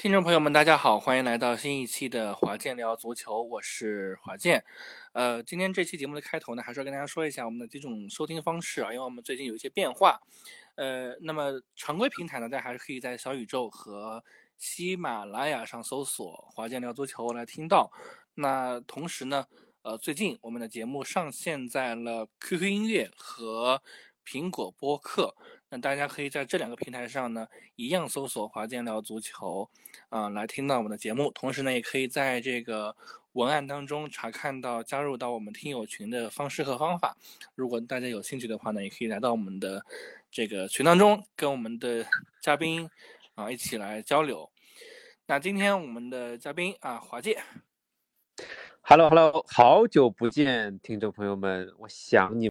听众朋友们，大家好，欢迎来到新一期的华健聊足球，我是华健。呃，今天这期节目的开头呢，还是要跟大家说一下我们的几种收听方式啊，因为我们最近有一些变化。呃，那么常规平台呢，大家还是可以在小宇宙和喜马拉雅上搜索“华健聊足球”来听到。那同时呢，呃，最近我们的节目上线在了 QQ 音乐和苹果播客。那大家可以在这两个平台上呢，一样搜索“华健聊足球”，啊，来听到我们的节目。同时呢，也可以在这个文案当中查看到加入到我们听友群的方式和方法。如果大家有兴趣的话呢，也可以来到我们的这个群当中，跟我们的嘉宾啊一起来交流。那今天我们的嘉宾啊，华健，Hello Hello，好久不见，听众朋友们，我想你，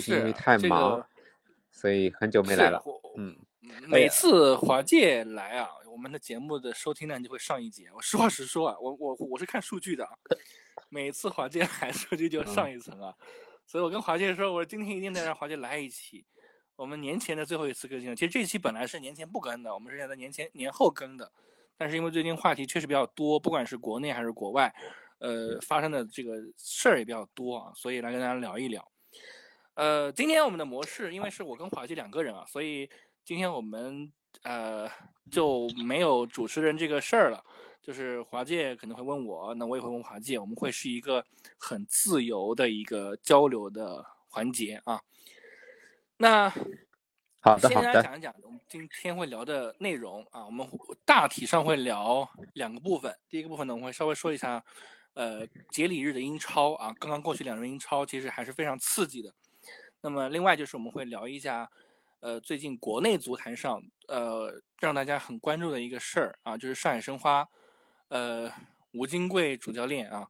是因为太忙。所以很久没来了，嗯，每次华界来啊，我们的节目的收听量就会上一节。我实话实说啊，我我我是看数据的，每次华界来，数据就上一层啊。所以我跟华界说，我说今天一定得让华界来一期。我们年前的最后一次更新，其实这期本来是年前不更的，我们是想在年前年后更的。但是因为最近话题确实比较多，不管是国内还是国外，呃，发生的这个事儿也比较多啊，所以来跟大家聊一聊。呃，今天我们的模式，因为是我跟华姐两个人啊，所以今天我们呃就没有主持人这个事儿了。就是华界可能会问我，那我也会问华界，我们会是一个很自由的一个交流的环节啊。那好的，先跟大家讲一讲我们今天会聊的内容啊。我们大体上会聊两个部分，第一个部分呢，我们会稍微说一下，呃，节礼日的英超啊，刚刚过去两轮英超其实还是非常刺激的。那么，另外就是我们会聊一下，呃，最近国内足坛上，呃，让大家很关注的一个事儿啊，就是上海申花，呃，吴金贵主教练啊，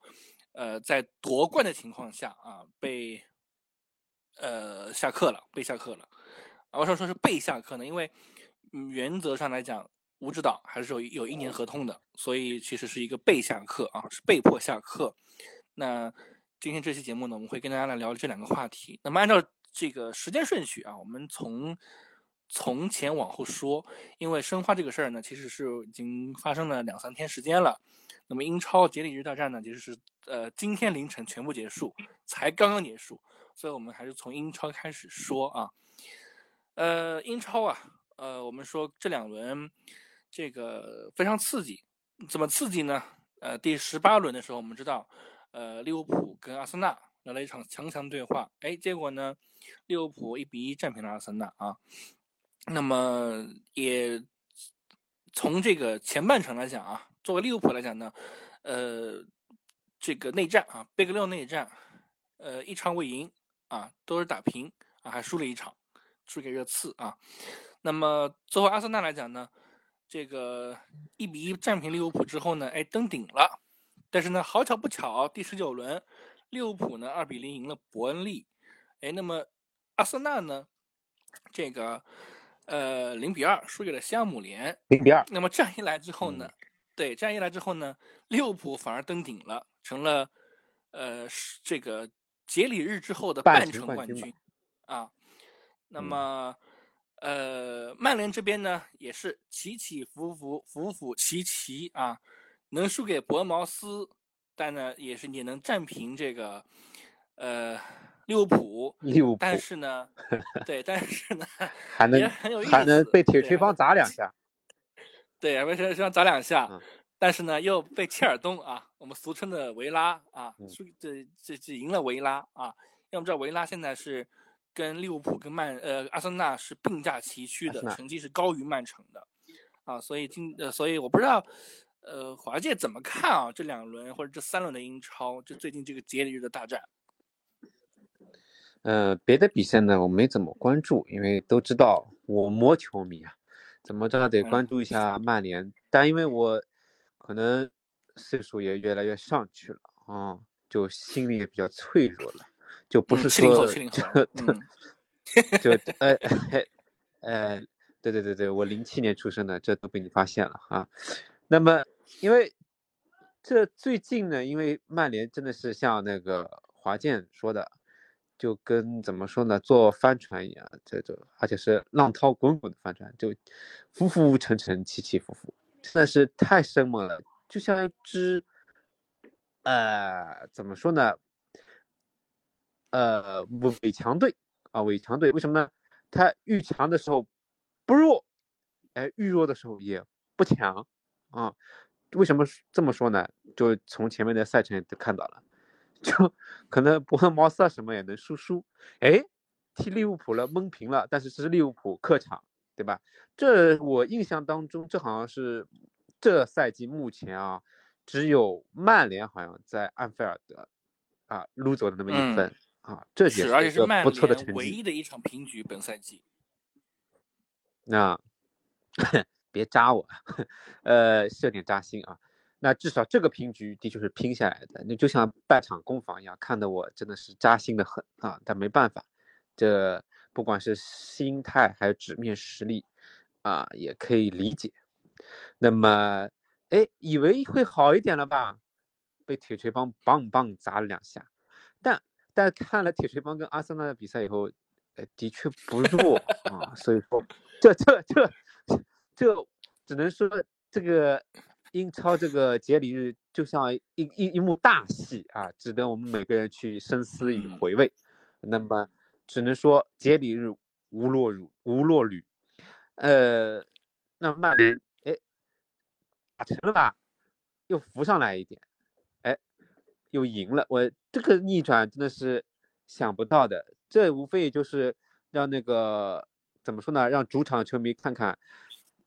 呃，在夺冠的情况下啊，被呃下课了，被下课了。啊，为什么说是被下课呢？因为原则上来讲，吴指导还是有有一年合同的，所以其实是一个被下课啊，是被迫下课。那今天这期节目呢，我们会跟大家来聊这两个话题。那么按照这个时间顺序啊，我们从从前往后说，因为申花这个事儿呢，其实是已经发生了两三天时间了。那么英超节礼日大战呢，其实是呃今天凌晨全部结束，才刚刚结束，所以我们还是从英超开始说啊。呃，英超啊，呃，我们说这两轮这个非常刺激，怎么刺激呢？呃，第十八轮的时候，我们知道，呃，利物浦跟阿森纳。来了一场强强对话，哎，结果呢，利物浦一比一战平了阿森纳啊。那么也从这个前半程来讲啊，作为利物浦来讲呢，呃，这个内战啊，贝格六内战，呃，一场未赢啊，都是打平啊，还输了一场，输给热刺啊。那么作为阿森纳来讲呢，这个一比一战平利物浦之后呢，哎，登顶了。但是呢，好巧不巧，第十九轮。利物浦呢，二比零赢了伯恩利，哎，那么阿森纳呢，这个呃零比二输给了西汉姆联，零比二。那么这样一来之后呢，对，这样一来之后呢，利物浦反而登顶了，成了呃这个节礼日之后的半程冠军啊。那么呃曼联这边呢，也是起起伏伏，伏伏起起啊，能输给伯恩茅斯。但呢，也是也能战平这个，呃，利物浦。利物浦。但是呢，对，但是呢，还能还能被铁锤帮砸两下。对，被铁锤帮砸两下。但是呢，又被切尔东啊，我们俗称的维拉啊，输这这这赢了维拉啊。要知道维拉现在是跟利物浦跟曼呃阿森纳是并驾齐驱的，成绩是高于曼城的啊。所以今呃，所以我不知道。呃，华界怎么看啊？这两轮或者这三轮的英超，就最近这个节礼日的大战。呃，别的比赛呢，我没怎么关注，因为都知道我魔球迷啊，怎么着得关注一下曼联。但因为我可能岁数也越来越上去了啊，就心里也比较脆弱了，就不是说就就呃呃，对对对对，我零七年出生的，这都被你发现了啊。那么。因为这最近呢，因为曼联真的是像那个华健说的，就跟怎么说呢，坐帆船一样，这种而且是浪涛滚滚的帆船，就浮浮沉沉，起起伏伏，真的是太生猛了，就像一只，呃，怎么说呢？呃，伪强队啊，伪强队，为什么呢？他遇强的时候不弱，哎，遇弱的时候也不强啊。为什么这么说呢？就从前面的赛程都看到了，就可能伯恩茅斯啊什么也能输输，哎，踢利物浦了闷平了，但是这是利物浦客场，对吧？这我印象当中，这好像是这赛季目前啊，只有曼联好像在安菲尔德啊撸走的那么一分。啊，这也是而且是曼不错的成绩。唯一的一场平局，本赛季。那别扎我，呃，是有点扎心啊。那至少这个平局的确是拼下来的，那就像半场攻防一样，看得我真的是扎心的很啊。但没办法，这不管是心态还是纸面实力啊，也可以理解。那么，哎，以为会好一点了吧？被铁锤帮棒棒砸了两下，但。但看了铁锤帮跟阿森纳的比赛以后，呃，的确不弱啊，所以说这这这这只能说这个英超这个节礼日就像一一一幕大戏啊，值得我们每个人去深思与回味。那么只能说节礼日无落辱无落履，呃，那曼联哎打成了吧，又浮上来一点。哎又赢了，我这个逆转真的是想不到的。这无非就是让那个怎么说呢？让主场球迷看看，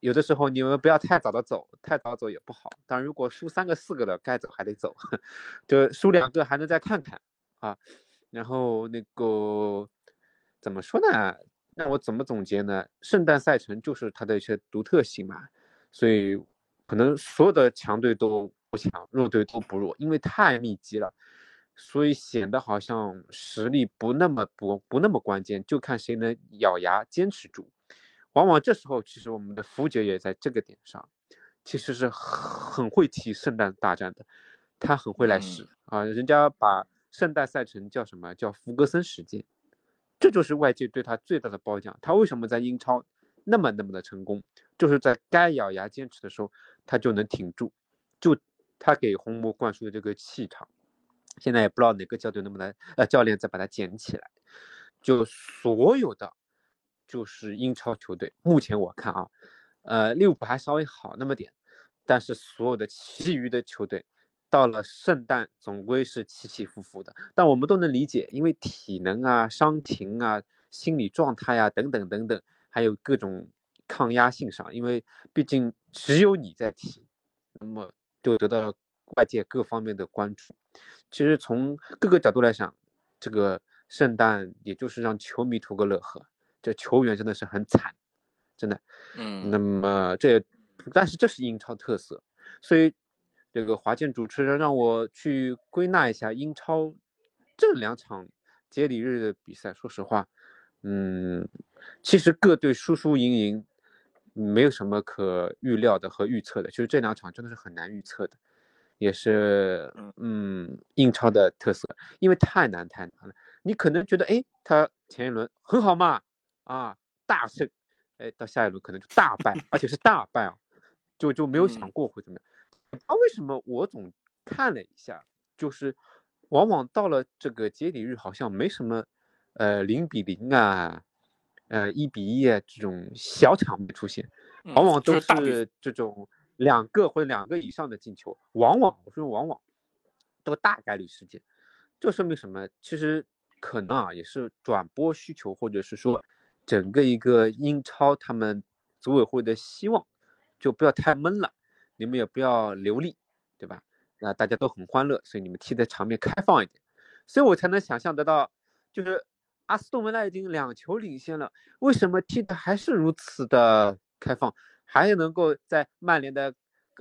有的时候你们不要太早的走，太早走也不好。但，如果输三个四个的，该走还得走，就输两个还能再看看啊。然后那个怎么说呢？那我怎么总结呢？圣诞赛程就是它的一些独特性嘛，所以可能所有的强队都。不强，弱队都不弱，因为太密集了，所以显得好像实力不那么不不那么关键，就看谁能咬牙坚持住。往往这时候，其实我们的福爵也在这个点上，其实是很会踢圣诞大战的，他很会来使啊。人家把圣诞赛程叫什么叫福格森时间，这就是外界对他最大的褒奖。他为什么在英超那么那么的成功，就是在该咬牙坚持的时候，他就能挺住，就。他给红魔灌输的这个气场，现在也不知道哪个教队能不能呃教练再把它捡起来。就所有的就是英超球队，目前我看啊，呃利物浦还稍微好那么点，但是所有的其余的球队到了圣诞总归是起起伏伏的。但我们都能理解，因为体能啊、伤停啊、心理状态啊等等等等，还有各种抗压性上，因为毕竟只有你在踢，那么。就得到了外界各方面的关注。其实从各个角度来讲，这个圣诞也就是让球迷图个乐呵。这球员真的是很惨，真的。嗯。那么这，但是这是英超特色。所以这个华健主持人让我去归纳一下英超这两场接力日的比赛。说实话，嗯，其实各队输输赢赢。没有什么可预料的和预测的，就是这两场真的是很难预测的，也是嗯英超的特色，因为太难太难了。你可能觉得哎，他前一轮很好嘛，啊大胜，哎到下一轮可能就大败，而且是大败啊，就就没有想过会怎么样。啊，为什么我总看了一下，就是往往到了这个节礼日，好像没什么呃零比零啊。呃，一比一啊这种小场面出现，往往都是这种两个或者两个以上的进球，往往我说往往都大概率事件，这说明什么？其实可能啊，也是转播需求，或者是说整个一个英超他们组委会的希望，就不要太闷了，你们也不要流利，对吧？那大家都很欢乐，所以你们踢的场面开放一点，所以我才能想象得到，就是。阿斯顿维拉已经两球领先了，为什么踢的还是如此的开放，还能够在曼联的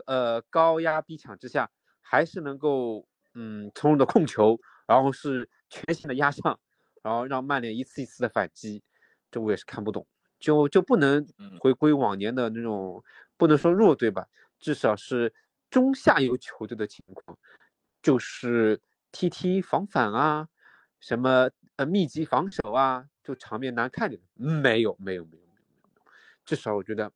呃高压逼抢之下，还是能够嗯从容的控球，然后是全线的压上，然后让曼联一次一次的反击，这我也是看不懂，就就不能回归往年的那种，不能说弱队吧，至少是中下游球队的情况，就是踢踢防反啊，什么。呃密集防守啊，就场面难看点？没有，没有，没有，没有，没有。至少我觉得，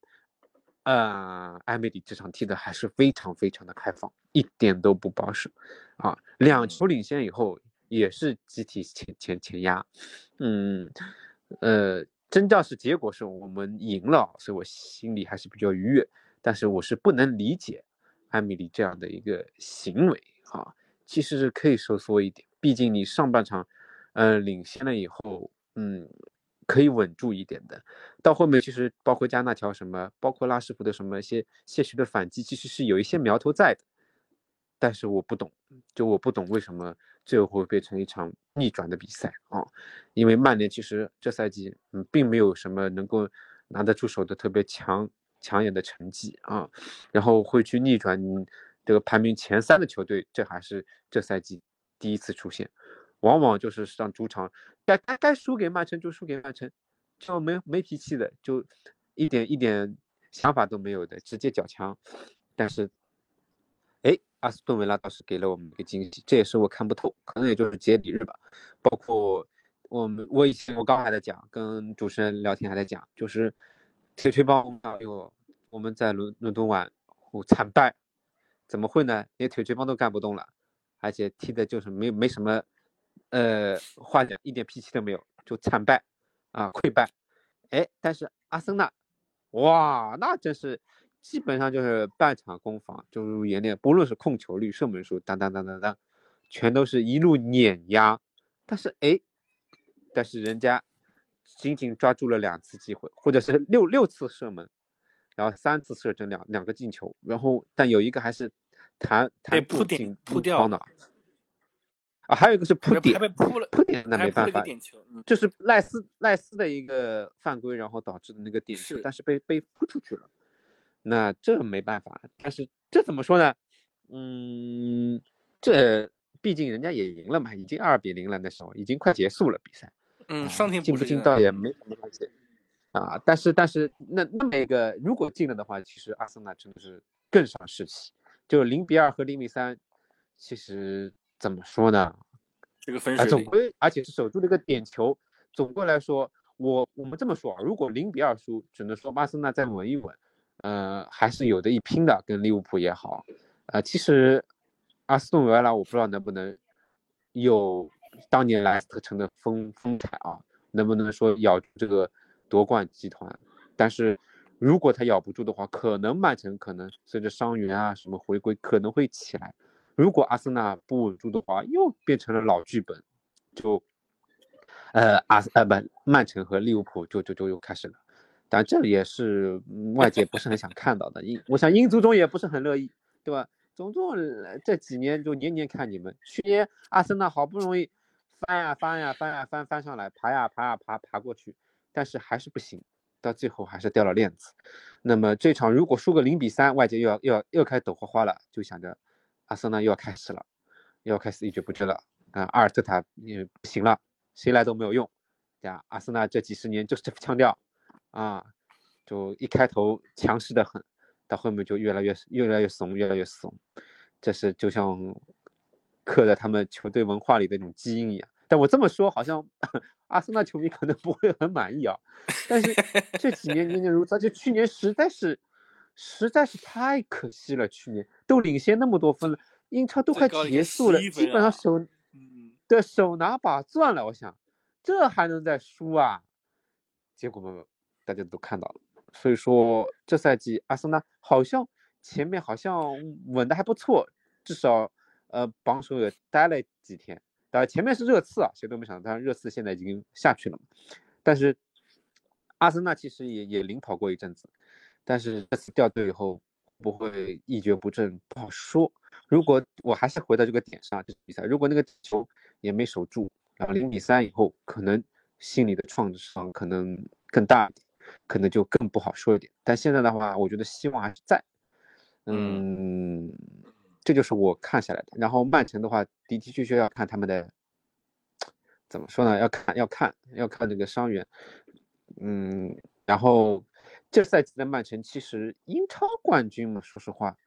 呃，埃梅里这场踢的还是非常非常的开放，一点都不保守啊。两球领先以后，也是集体前前前压。嗯，呃，真正是结果是我们赢了，所以我心里还是比较愉悦。但是我是不能理解艾米丽这样的一个行为啊，其实是可以收缩一点，毕竟你上半场，呃，领先了以后，嗯，可以稳住一点的。到后面其实包括加纳条什么，包括拉什福德什么一些些许的反击，其实是有一些苗头在的。但是我不懂，就我不懂为什么最后会变成一场逆转的比赛啊？因为曼联其实这赛季嗯，并没有什么能够拿得出手的特别强。抢眼的成绩啊，然后会去逆转这个排名前三的球队，这还是这赛季第一次出现。往往就是上主场该该该输给曼城就输给曼城，就没没脾气的，就一点一点想法都没有的，直接缴枪。但是，阿斯顿维拉倒是给了我们一个惊喜，这也是我看不透，可能也就是节礼日吧。包括我们，我以前我刚还在讲，跟主持人聊天还在讲，就是。铁锤帮，哎呦，我们在伦伦敦玩，惨败，怎么会呢？连铁锤帮都干不动了，而且踢的就是没没什么，呃，话讲，一点脾气都没有，就惨败，啊，溃败。哎，但是阿森纳，哇，那真是基本上就是半场攻防就如演练，不论是控球率、射门数，当当当当当，全都是一路碾压。但是哎，但是人家。仅仅抓住了两次机会，或者是六六次射门，然后三次射正两两个进球，然后但有一个还是弹弹扑点扑掉的啊，还有一个是扑点，扑了扑点那没办法，球，就是赖斯赖斯的一个犯规，然后导致的那个点球，但是被被扑出去了，那这没办法，但是这怎么说呢？嗯，这毕竟人家也赢了嘛，已经二比零了，那时候已经快结束了比赛。嗯，上天进不进倒也没什么关系啊。但是但是那那么一个如果进了的话，其实阿森纳真的是更伤士气。就零比二和零比三，其实怎么说呢？这个分啊，总归而且是守住了一个点球。总归来说，我我们这么说啊，如果零比二输，只能说阿森纳再稳一稳，呃，还是有的一拼的。跟利物浦也好，呃，其实阿斯顿维拉我不知道能不能有。当年莱斯特城的风风采啊，能不能说咬住这个夺冠集团？但是如果他咬不住的话，可能曼城可能随着伤员啊什么回归可能会起来。如果阿森纳不稳住的话，又变成了老剧本，就呃阿呃不曼城和利物浦就就就又开始了。但这也是外界不是很想看到的，英我想英足总也不是很乐意，对吧？总总这几年就年年看你们，去年阿森纳好不容易。翻呀翻呀翻呀翻翻上来，爬呀爬呀爬爬过去，但是还是不行，到最后还是掉了链子。那么这场如果输个零比三，外界又要又要又开始抖花花了，就想着阿森纳又要开始了，又要开始一蹶不振了啊！阿尔特塔也不行了，谁来都没有用，对呀，阿森纳这几十年就是这副腔调啊，就一开头强势的很，到后面就越来越越来越怂，越来越怂，这是就像刻在他们球队文化里的那种基因一样。但我这么说，好像 阿森纳球迷可能不会很满意啊。但是这几年年年如此，而且去年实在是实在是太可惜了。去年都领先那么多分了，英超都快结束了，基本上手的手拿把攥了。我想这还能再输啊？结果大家都看到了。所以说这赛季阿森纳好像前面好像稳的还不错，至少呃榜首也待了几天。呃，前面是热刺啊，谁都没想到，但是热刺现在已经下去了。但是阿森纳其实也也领跑过一阵子，但是这次掉队以后不会一蹶不振，不好说。如果我还是回到这个点上，这比赛如果那个球也没守住，然后零比三以后，可能心理的创伤可能更大，可能就更不好说一点。但现在的话，我觉得希望还是在，嗯。这就是我看下来的。然后曼城的话，的的确确要看他们的，怎么说呢？要看，要看，要看这个伤员。嗯，然后这赛季的曼城其实英超冠军嘛，说实话，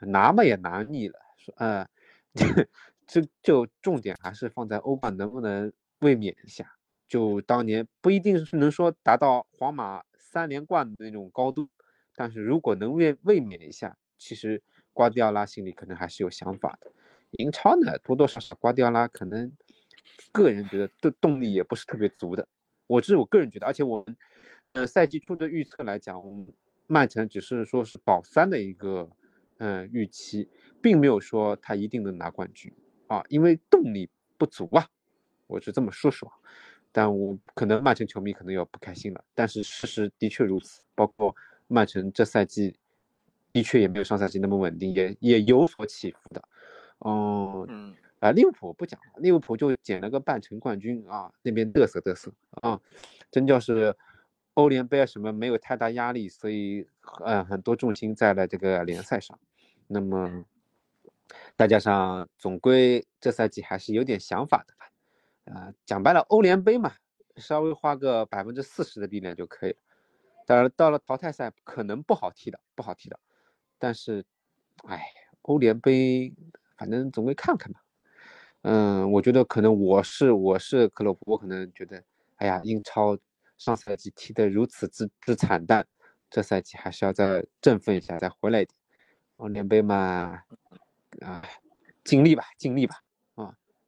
拿嘛也拿腻了。说，呃，这就重点还是放在欧冠能不能卫冕一下。就当年不一定是能说达到皇马三连冠的那种高度，但是如果能卫卫冕一下，其实瓜迪奥拉心里可能还是有想法的。英超呢，多多少少瓜迪奥拉可能个人觉得的动力也不是特别足的。我这是我个人觉得，而且我们呃赛季初的预测来讲，我们曼城只是说是保三的一个嗯预期，并没有说他一定能拿冠军啊，因为动力不足啊，我是这么说说。但我可能曼城球迷可能要不开心了，但是事实的确如此。包括曼城这赛季的确也没有上赛季那么稳定，也也有所起伏的。嗯，啊，利物浦不讲了，利物浦就捡了个半程冠军啊，那边嘚瑟嘚瑟啊，真叫是欧联杯啊什么没有太大压力，所以呃很多重心在了这个联赛上。那么再加上总归这赛季还是有点想法的。啊，讲白了，欧联杯嘛，稍微花个百分之四十的力量就可以了。当然，到了淘汰赛可能不好踢的，不好踢的。但是，哎，欧联杯反正总归看看吧。嗯，我觉得可能我是我是克洛普，我可能觉得，哎呀，英超上赛季踢得如此之之惨淡，这赛季还是要再振奋一下，再回来一点。欧联杯嘛，啊，尽力吧，尽力吧。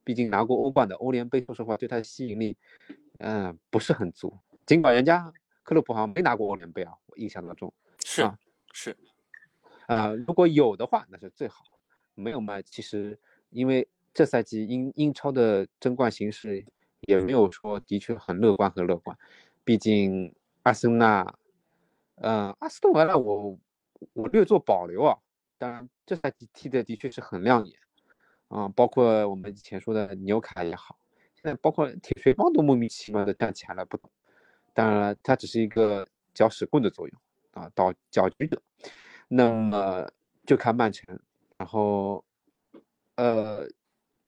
毕竟拿过欧冠的欧联杯，说实话对他的吸引力，嗯，不是很足。尽管人家克洛普好像没拿过欧联杯啊，我印象当中是啊是，啊，如果有的话那是最好。没有嘛，其实因为这赛季英英超的争冠形势也没有说的确很乐观和乐观。毕竟阿森纳，嗯，阿斯顿维拉我我略作保留啊。当然这赛季踢的的确是很亮眼。啊，包括我们以前说的纽卡也好，现在包括铁锤帮都莫名其妙的站起来了，不懂。当然了，它只是一个搅屎棍的作用啊，导搅局者。那么就看曼城，然后呃，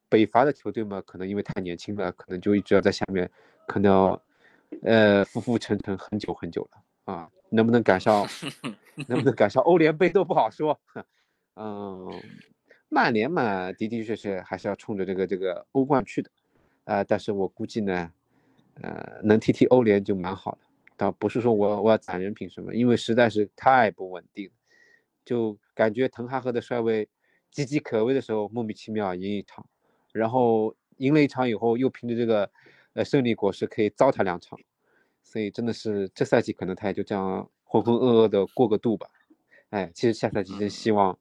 北伐的球队嘛，可能因为太年轻了，可能就一直要在下面，可能要呃浮浮沉沉很久很久了啊，能不能赶上，能不能赶上欧联杯都不好说。嗯。曼联嘛，的的确确还是要冲着这个这个欧冠去的，啊，但是我估计呢，呃，能踢踢欧联就蛮好了。倒不是说我我要攒人品什么，因为实在是太不稳定，就感觉滕哈赫的帅位岌岌可危的时候，莫名其妙赢一场，然后赢了一场以后，又凭着这个呃胜利果实可以糟蹋两场，所以真的是这赛季可能他也就这样浑浑噩噩的过个度吧。哎，其实下赛季真希望。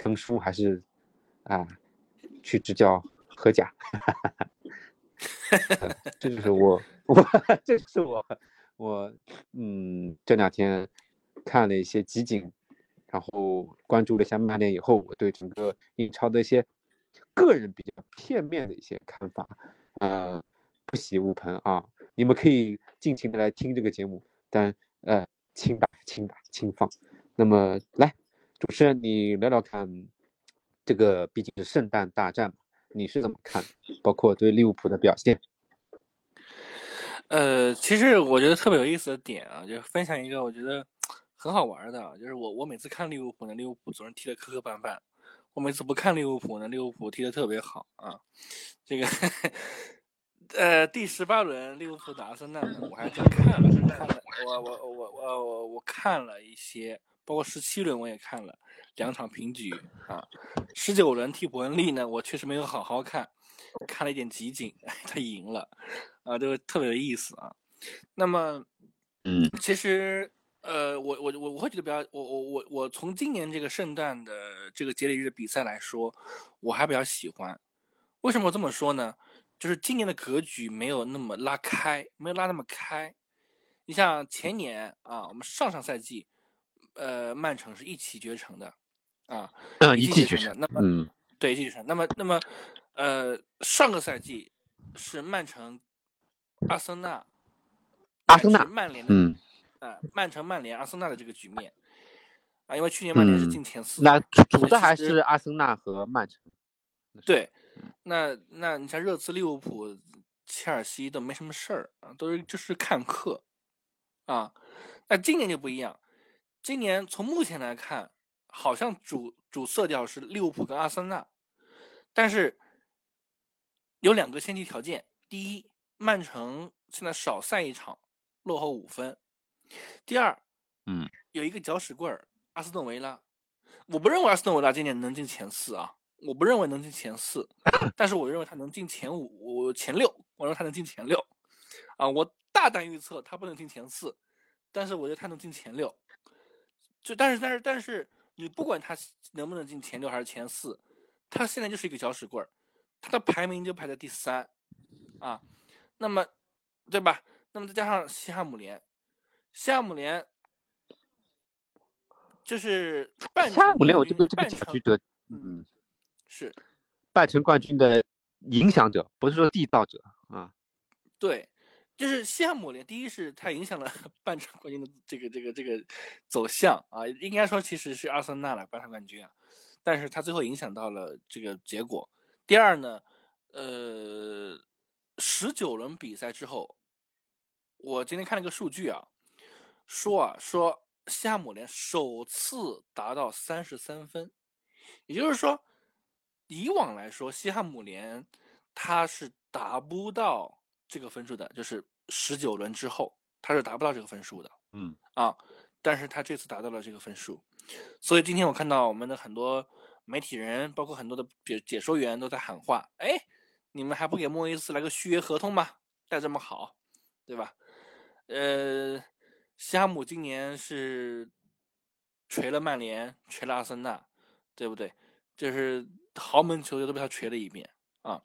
腾叔还是啊，去支教喝甲，这就是我我这是我我嗯这两天看了一些集锦，然后关注了一下曼联以后，我对整个英超的一些个人比较片面的一些看法，呃不喜勿喷啊，你们可以尽情的来听这个节目，但呃轻打轻打轻放，那么来。主持人，你聊聊看，这个毕竟是圣诞大战嘛，你是怎么看？包括对利物浦的表现。呃，其实我觉得特别有意思的点啊，就是分享一个我觉得很好玩的，就是我我每次看利物浦呢，利物浦总是踢得磕磕绊绊；我每次不看利物浦呢，利物浦踢得特别好啊。这个呃，第十八轮利物浦打阿森纳，我还真看了，看了，我我我我我我看了一些。包括十七轮我也看了两场平局啊，十九轮替补恩利呢，我确实没有好好看，看了一点集锦，他赢了，啊，这个特别有意思啊。那么，嗯，其实，呃，我我我我会觉得比较，我我我我从今年这个圣诞的这个节礼日的比赛来说，我还比较喜欢。为什么这么说呢？就是今年的格局没有那么拉开，没有拉那么开。你像前年啊，我们上上赛季。呃，曼城是一骑绝尘的，啊，一骑绝尘。那么，嗯，对，一骑绝尘。那么，那么，呃，上个赛季是曼城、阿森纳、阿森纳、曼联的，嗯，啊，曼城、曼联、阿森纳的这个局面，啊，因为去年曼联是进前四，那主的还是阿森纳和曼城。对，那那你像热刺、利物浦、切尔西都没什么事儿啊，都是就是看客，啊，那今年就不一样。今年从目前来看，好像主主色调是利物浦跟阿森纳，但是有两个先提条件第一，曼城现在少赛一场，落后五分；第二，嗯，有一个搅屎棍儿阿斯顿维拉。我不认为阿斯顿维拉今年能进前四啊，我不认为能进前四，但是我认为他能进前五、前六。我认为他能进前六，啊，我大胆预测他不能进前四，但是我觉得他能进前六。就但是但是但是，你不管他能不能进前六还是前四，他现在就是一个搅屎棍儿，他的排名就排在第三，啊，那么，对吧？那么再加上西汉姆联，西汉姆联就是半西汉姆联，我这个半程搅局者，嗯，是半程冠军的影响者，不是说缔造者啊。对，就是西汉姆联，第一是它影响了 半场冠军的这个这个这个走向啊，应该说其实是阿森纳了半场冠军啊，但是他最后影响到了这个结果。第二呢，呃，十九轮比赛之后，我今天看了个数据啊，说啊说西汉姆联首次达到三十三分，也就是说，以往来说西汉姆联他是达不到。这个分数的，就是十九轮之后，他是达不到这个分数的，嗯啊，但是他这次达到了这个分数，所以今天我看到我们的很多媒体人，包括很多的解解说员都在喊话，哎，你们还不给莫伊斯来个续约合同吗？带这么好，对吧？呃，西哈姆今年是锤了曼联，锤了阿森纳，对不对？就是豪门球队都被他锤了一遍啊，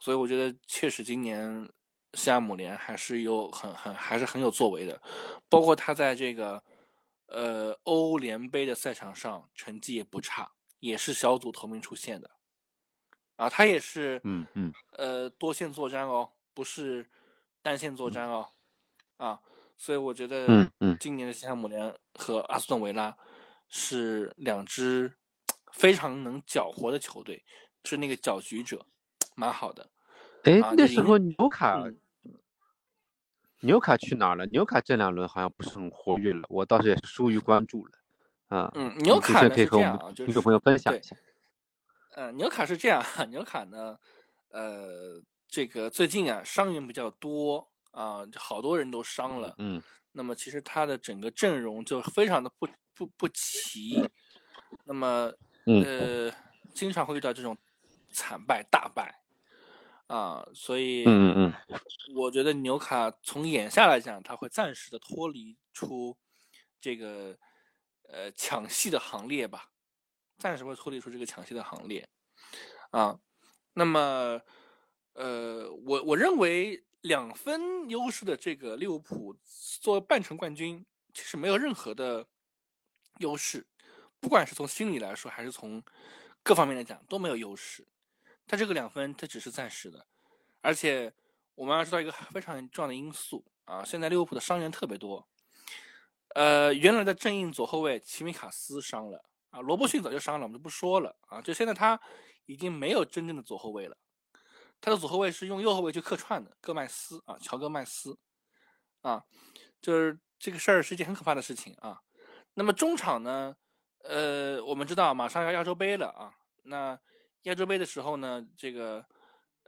所以我觉得确实今年。西汉姆联还是有很很还是很有作为的，包括他在这个呃欧联杯的赛场上成绩也不差，也是小组头名出线的，啊，他也是嗯嗯。呃多线作战哦，不是单线作战哦，啊，所以我觉得嗯嗯。今年的西汉姆联和阿斯顿维拉是两支非常能搅和的球队，是那个搅局者，蛮好的。哎，那时候纽卡嗯纽卡去哪儿了？纽卡这两轮好像不是很活跃了，我倒是也是疏于关注了。啊，嗯，你纽卡呢这可以和我是这样啊，就是们听众朋友分享一下。呃，纽卡是这样，纽卡呢，呃，这个最近啊伤员比较多啊，好多人都伤了。嗯那么其实他的整个阵容就非常的不不不齐，那么嗯呃，经常会遇到这种惨败大败啊，所以嗯嗯嗯我觉得纽卡从眼下来讲，他会暂时的脱离出这个呃抢戏的行列吧，暂时会脱离出这个抢戏的行列啊。那么呃，我我认为两分优势的这个利物浦作为半程冠军，其实没有任何的优势，不管是从心理来说，还是从各方面来讲都没有优势。他这个两分，它只是暂时的，而且我们要知道一个非常重要的因素啊，现在利物浦的伤员特别多。呃，原来的正印左后卫齐米卡斯伤了啊，罗伯逊早就伤了，我们就不说了啊。就现在他已经没有真正的左后卫了，他的左后卫是用右后卫去客串的，戈麦斯啊，乔戈麦斯啊，就是这个事儿是一件很可怕的事情啊。那么中场呢，呃，我们知道马上要亚洲杯了啊，那亚洲杯的时候呢，这个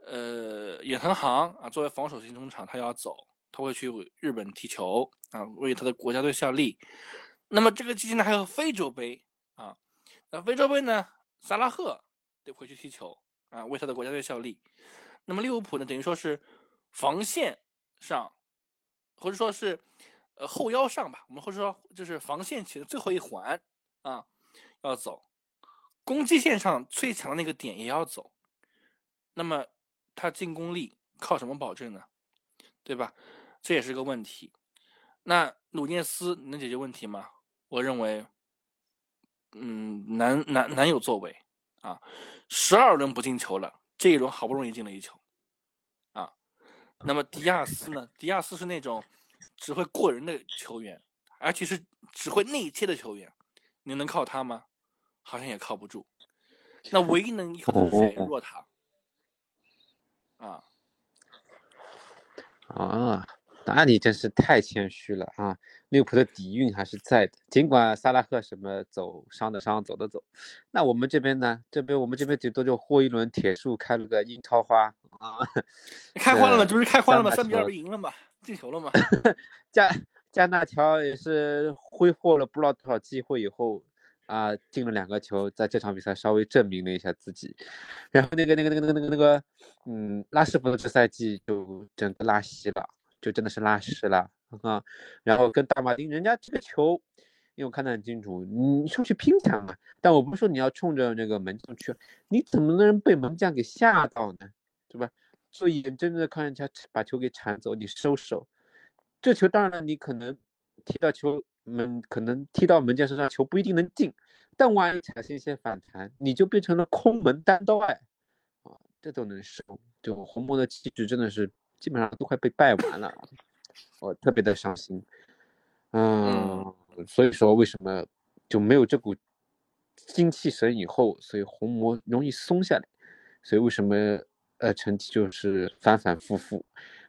呃远藤航啊，作为防守型中场，他要走，他会去日本踢球啊，为他的国家队效力。那么这个期间呢，还有非洲杯啊，那非洲杯呢，萨拉赫得回去踢球啊，为他的国家队效力。那么利物浦呢，等于说是防线上，或者说是呃后腰上吧，我们或者说就是防线起的最后一环啊，要走。攻击线上最强的那个点也要走，那么他进攻力靠什么保证呢？对吧？这也是个问题。那努涅斯能解决问题吗？我认为，嗯，难难难有作为啊！十二轮不进球了，这一轮好不容易进了一球啊。那么迪亚斯呢？迪亚斯是那种只会过人的球员，而且是只会内切的球员，你能靠他吗？好像也靠不住。那唯一能依靠的是谁？哦若塔。啊，啊，那你真是太谦虚了啊！利物浦的底蕴还是在的，尽管萨拉赫什么走伤的伤，走的走。那我们这边呢？这边我们这边顶多就霍一轮铁树开了个樱桃花啊！开花了吗？这不是开花了吗？三比二赢了吗，进球了吗？加加纳乔也是挥霍了不知道多少机会以后啊，进了两个球，在这场比赛稍微证明了一下自己。然后那个那个那个那个那个那个，嗯，拉什福德这赛季就整个拉稀了。就真的是拉屎了啊！然后跟大马丁，人家这个球，因为我看得很清楚，你上去拼抢啊！但我不是说你要冲着那个门将去，你怎么能被门将给吓到呢？对吧？所以眼睁睁的看人家把球给铲走，你收手。这球当然了，你可能踢到球门，可能踢到门将身上，球不一定能进。但万一产生一些反弹，你就变成了空门单刀哎！啊，这都能收，就红魔的气质真的是。基本上都快被败完了，我特别的伤心。嗯，所以说为什么就没有这股精气神以后，所以红魔容易松下来，所以为什么呃成绩就是反反复复？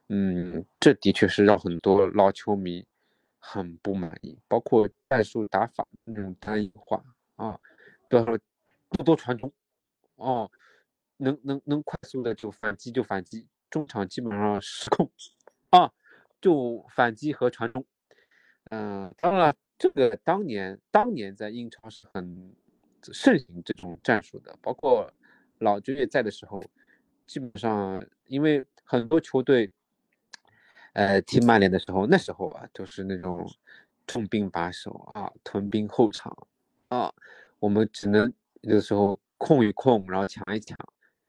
嗯，这的确是让很多老球迷很不满意，包括战术打法那种单一化啊，比如说多多传中，哦，能能能快速的就反击就反击。中场基本上失控，啊，就反击和传中，嗯，当然，这个当年当年在英超是很盛行这种战术的，包括老爵爷在的时候，基本上因为很多球队，呃，踢曼联的时候，那时候啊，都是那种重兵把守啊，屯兵后场啊，我们只能有的时候控一控，然后抢一抢，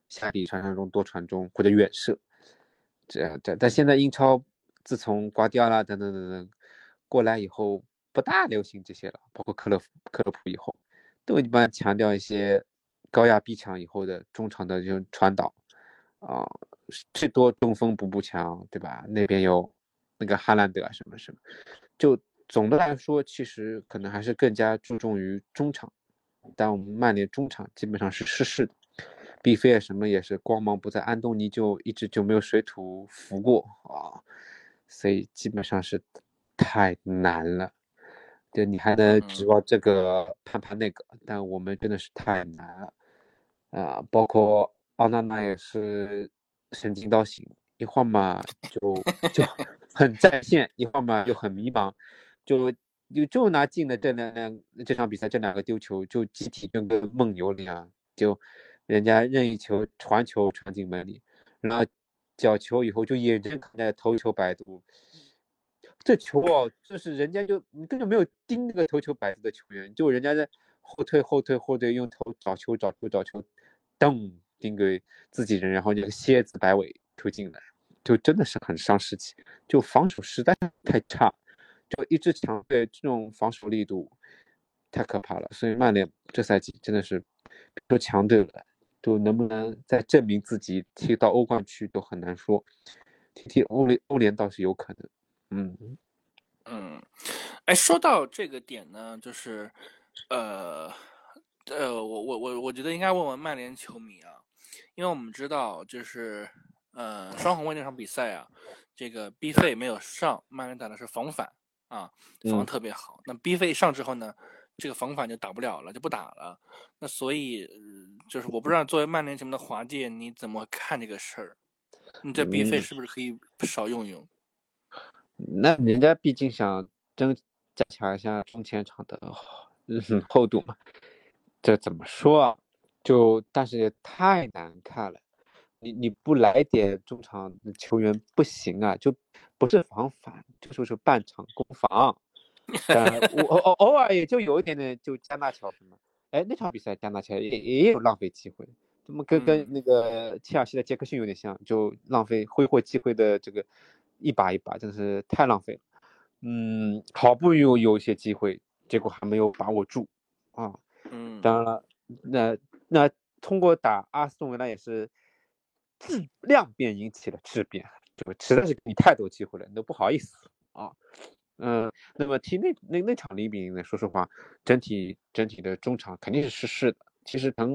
下底传传中多传中或者远射。这样，但但现在英超自从瓜迪奥拉等等等等过来以后，不大流行这些了。包括克洛克洛普以后，都一般强调一些高压逼抢以后的中场的这种传导啊，最多中锋补补强，对吧？那边有那个哈兰德什么什么，就总的来说，其实可能还是更加注重于中场。但我们曼联中场基本上是失势的。毕菲尔什么也是光芒不在，安东尼就一直就没有水土服过啊，所以基本上是太难了。就你还能指望这个攀攀那个，但我们真的是太难了啊！包括奥纳纳也是神经刀型，一会儿嘛就就 很在线，一会儿嘛又很迷茫，就就就拿进的这两两这场比赛这两个丢球，就集体跟个梦游一样就。人家任意球传球传进门里，然后角球以后就眼睁看着头球摆渡，这球哦，就是人家就根本没有盯那个头球摆渡的球员，就人家在后退后退后退，用头找球找球找球，噔盯给自己人，然后那个蝎子摆尾突进来，就真的是很伤士气，就防守实在太差，就一支强队这种防守力度太可怕了，所以曼联这赛季真的是说强队了。就能不能再证明自己踢到欧冠区都很难说，踢踢欧联欧联倒是有可能。嗯嗯，哎，说到这个点呢，就是呃呃，我我我我觉得应该问问曼联球迷啊，因为我们知道就是呃双红卫那场比赛啊，这个 B 费没有上，曼联打的是防反啊，防特别好。那 B 费上之后呢？这个防反就打不了了，就不打了。那所以就是我不知道，作为曼联球迷的华界，你怎么看这个事儿？你这 B 费是不是可以少用用？那人家毕竟想增加强一下中前场的厚度嘛。这怎么说啊？就但是也太难看了。你你不来点中场球员不行啊！就不是防反，就说是半场攻防。我偶偶尔也就有一点点，就加纳乔什么，哎，那场比赛加纳乔也也有浪费机会，怎么跟跟那个切尔西的杰克逊有点像，就浪费挥霍机会的这个一把一把，真的是太浪费了。嗯，好不容易有有一些机会，结果还没有把握住啊。嗯，当然了，那那通过打阿斯顿维拉也是质量变引起了质变，就实在是给你太多机会了，你都不好意思啊。嗯，那么踢那那那场零比零呢？说实话，整体整体的中场肯定是失势的。其实滕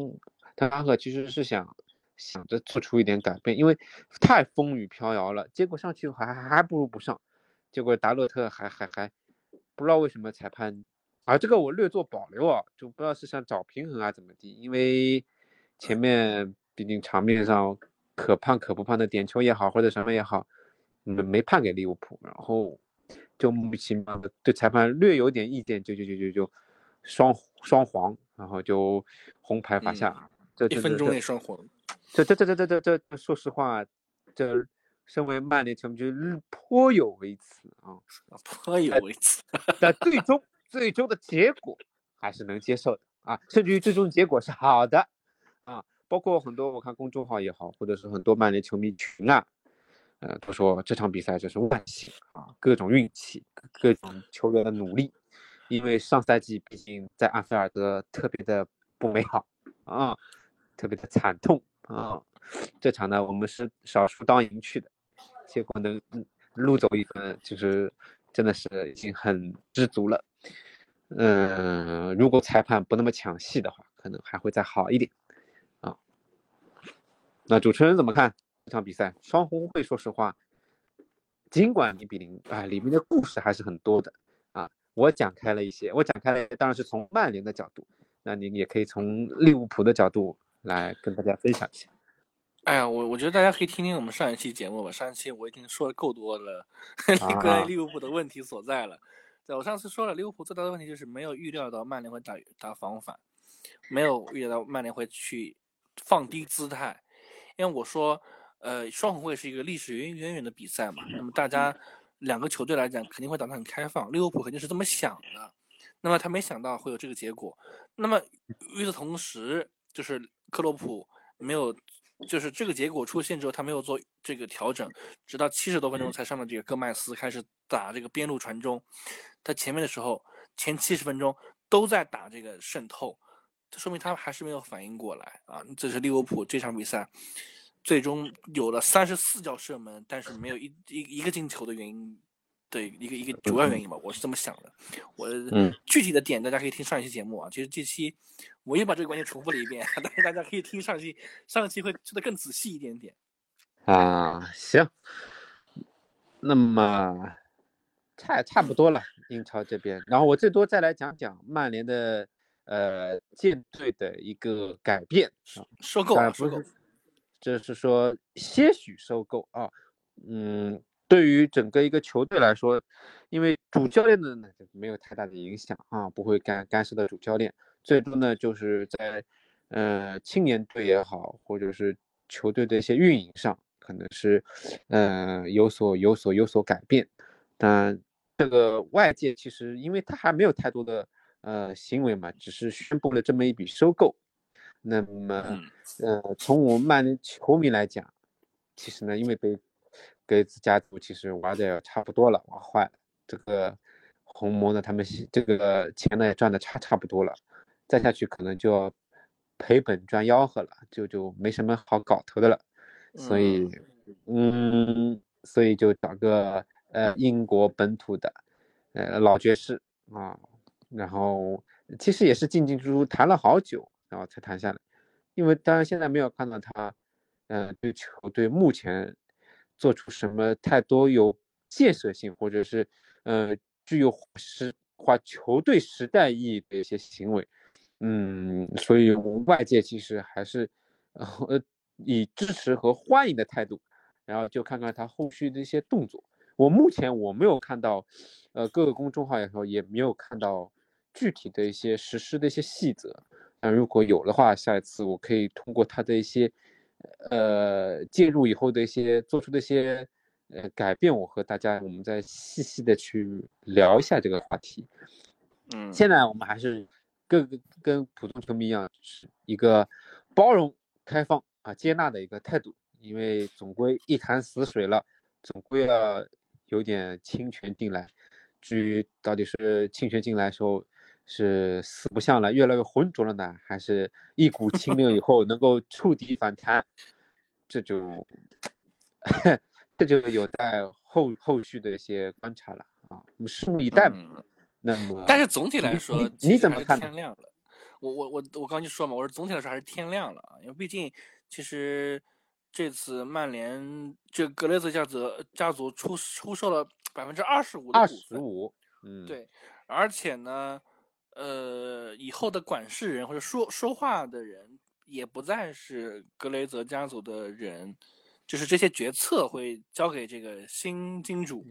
滕哈赫其实是想想着做出一点改变，因为太风雨飘摇了。结果上去还还还不如不上。结果达洛特还还还不知道为什么裁判，啊，这个我略作保留啊，就不知道是想找平衡啊怎么地，因为前面毕竟场面上可判可不判的点球也好或者什么也好，没没判给利物浦，然后就莫名其妙的对裁判略有点意见，就就就就就双双黄，然后就红牌罚下，这一分钟内双黄，这这这这这这这说实话，这。身为曼联球迷，就颇有微词啊，颇有微词。但最终最终的结果还是能接受的啊，甚至于最终结果是好的啊。包括很多我看公众号也好，或者是很多曼联球迷群啊，呃，都说这场比赛就是万幸啊，各种运气，各种球员的努力。因为上赛季毕竟在安菲尔德特别的不美好啊，特别的惨痛啊。这场呢，我们是少输当赢去的。结果能路走一分，就是真的是已经很知足了。嗯，如果裁判不那么抢戏的话，可能还会再好一点。那主持人怎么看这场比赛？双红会说实话，尽管零比零啊，里面的故事还是很多的啊。我讲开了一些，我讲开了，当然是从曼联的角度，那您也可以从利物浦的角度来跟大家分享一下。哎呀，我我觉得大家可以听听我们上一期节目吧。上一期我已经说的够多了，关于利物浦的问题所在了。对，我上次说了，利物浦最大的问题就是没有预料到曼联会打打防反，没有预料到曼联会去放低姿态。因为我说，呃，双红会是一个历史源远远的比赛嘛，那么大家两个球队来讲肯定会打得很开放，利物浦肯定是这么想的。那么他没想到会有这个结果。那么与此同时，就是克洛普没有。就是这个结果出现之后，他没有做这个调整，直到七十多分钟才上了这个戈麦斯开始打这个边路传中。他前面的时候前七十分钟都在打这个渗透，这说明他还是没有反应过来啊。这是利物浦这场比赛最终有了三十四脚射门，但是没有一一一个进球的原因。对一个一个主要原因吧，我是这么想的。我具体的点大家可以听上一期节目啊。其实这期我也把这个观点重复了一遍，但是大家可以听上期，上一期会说的更仔细一点点。啊，行，那么差差不多了，英超这边，然后我最多再来讲讲曼联的呃舰队的一个改变啊，收购啊，收购，就是说些许收购啊，嗯。对于整个一个球队来说，因为主教练的呢没有太大的影响啊，不会干干涉到主教练。最终呢就是在，呃，青年队也好，或者是球队的一些运营上，可能是，呃，有所有所有所改变。但这个外界其实因为他还没有太多的呃行为嘛，只是宣布了这么一笔收购。那么，呃，从我们曼联球迷来讲，其实呢，因为被格子家族其实玩的差不多了，玩坏了。这个红魔呢，他们这个钱呢也赚的差差不多了，再下去可能就要赔本赚吆喝了，就就没什么好搞头的了。所以，嗯，所以就找个呃英国本土的呃老爵士啊，然后其实也是进进出出谈了好久，然后才谈下来。因为当然现在没有看到他，嗯，对球队目前。做出什么太多有建设性，或者是呃具有时化球队时代意义的一些行为，嗯，所以外界其实还是呃以支持和欢迎的态度，然后就看看他后续的一些动作。我目前我没有看到，呃，各个公众号也好，也没有看到具体的一些实施的一些细则。那如果有的话，下一次我可以通过他的一些。呃，介入以后的一些做出的一些呃改变，我和大家我们再细细的去聊一下这个话题。嗯，现在我们还是跟跟普通球迷一样，是一个包容、开放啊、接纳的一个态度，因为总归一潭死水了，总归要有点侵权进来。至于到底是侵权进来时候。是四不像了，越来越浑浊了呢，还是一股清流以后能够触底反弹？这就 这就有待后后续的一些观察了啊，我们拭目以待嘛。那么，但是总体来说，你怎么看？天亮了，我我我我刚就说嘛，我说总体来说还是天亮了啊，因为毕竟其实这次曼联这格雷泽家族家族出出售了百分之二十五的股份。十五，嗯，，对，而且呢，呃，以后的管事人或者说说话的人也不再是格雷泽家族的人，就是这些决策会交给这个新金主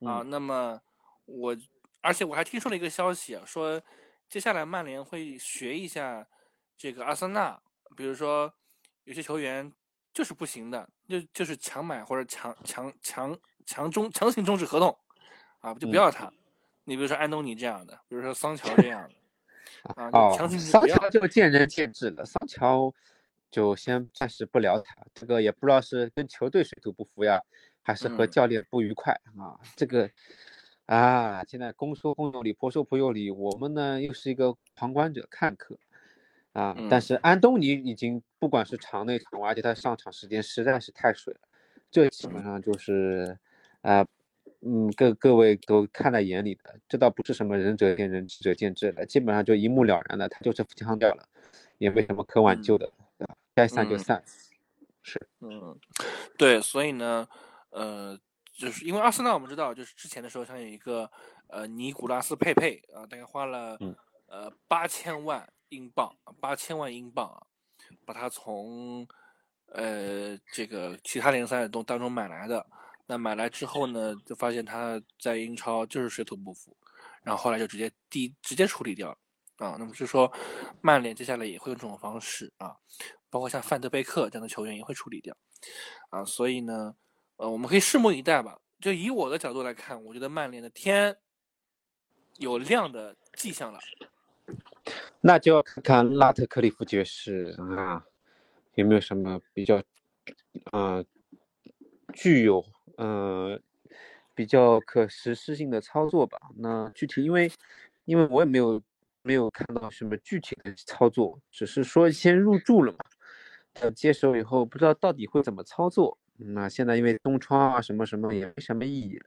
啊。嗯那么我，而且我还听说了一个消息啊，说接下来曼联会学一下这个阿森纳，比如说有些球员就是不行的，就就是强买或者强强强强中强行终止合同啊，就不嗯要他。你比如说安东尼这样的，比如说桑乔这样的，啊，哦，桑。乔就见仁见智了，桑乔就先暂时不聊他，这个也不知道是跟球队水土不服呀，还是和嗯教练不愉快啊，这个啊，现在公说公有理，婆说婆有理，我们呢又是一个旁观者看客啊，但嗯是安东尼已经不管是场内场外，而且他上场时间实在是太水了，这基本上就是啊。嗯，各各位都看在眼里的，这倒不是什么仁者见仁，智者见智了，基本上就一目了然的，他就是腔调了，也没什么可挽救的，对吧？该散就嗯散，是，嗯，对，所以呢，呃，就是因为阿森纳我们知道，就是之前的时候，像有一个呃尼古拉斯佩佩啊，大概花了嗯呃八千万英镑，八千万英镑啊，把他从呃这个其他联赛中当中买来的。那买来之后呢，就发现他在英超就是水土不服，然后后来就直接第直接处理掉了啊。那么就说，曼联接下来也会用这种方式啊，包括像范德贝克这样的球员也会处理掉啊。所以呢，呃，我们可以拭目以待吧。就以我的角度来看，我觉得曼联的天有亮的迹象了。那就要看看拉特克里夫爵士啊，有没有什么比较，呃，具有呃比较可实施性的操作吧。那具体因为因为我也没有没有看到什么具体的操作，只是说先入住了嘛，呃，接手以后不知道到底会怎么操作。那现在因为东窗啊什么什么也没什么意义了，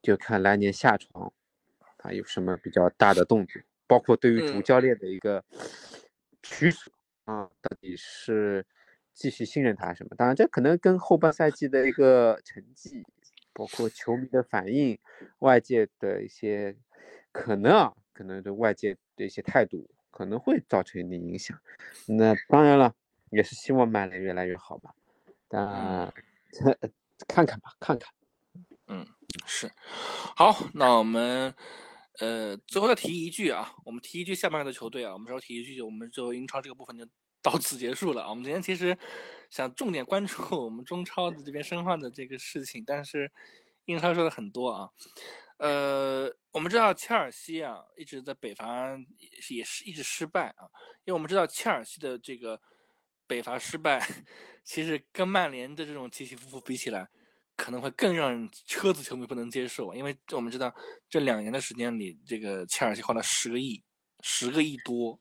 就看来年下窗他有什么比较大的动作。包括对于主嗯教练的一个 取舍啊，到底是继续信任他什么？当然，这可能跟后半赛季的一个成绩，包括球迷的反应、外界的一些可能啊，可能对外界的一些态度可能会造成一定影响。那当然了，也是希望曼联越来越好吧。但 看看吧，看看。嗯，是。好，那我们呃最后再提一句啊，我们提一句下半个的球队啊，我们稍微提一句，我们就英超这个部分就到此结束了啊。我们今天其实想重点关注 我们中超的这边申花的这个事情，但是英超说的很多啊。呃，我们知道切尔西啊一直在北伐也是也是一直失败啊，因为我们知道切尔西的这个北伐失败，其实跟曼联的这种起起伏伏比起来。可能会更让车子球迷不能接受，因为我们知道这两年的时间里，这个切尔西花了十个亿，十个亿多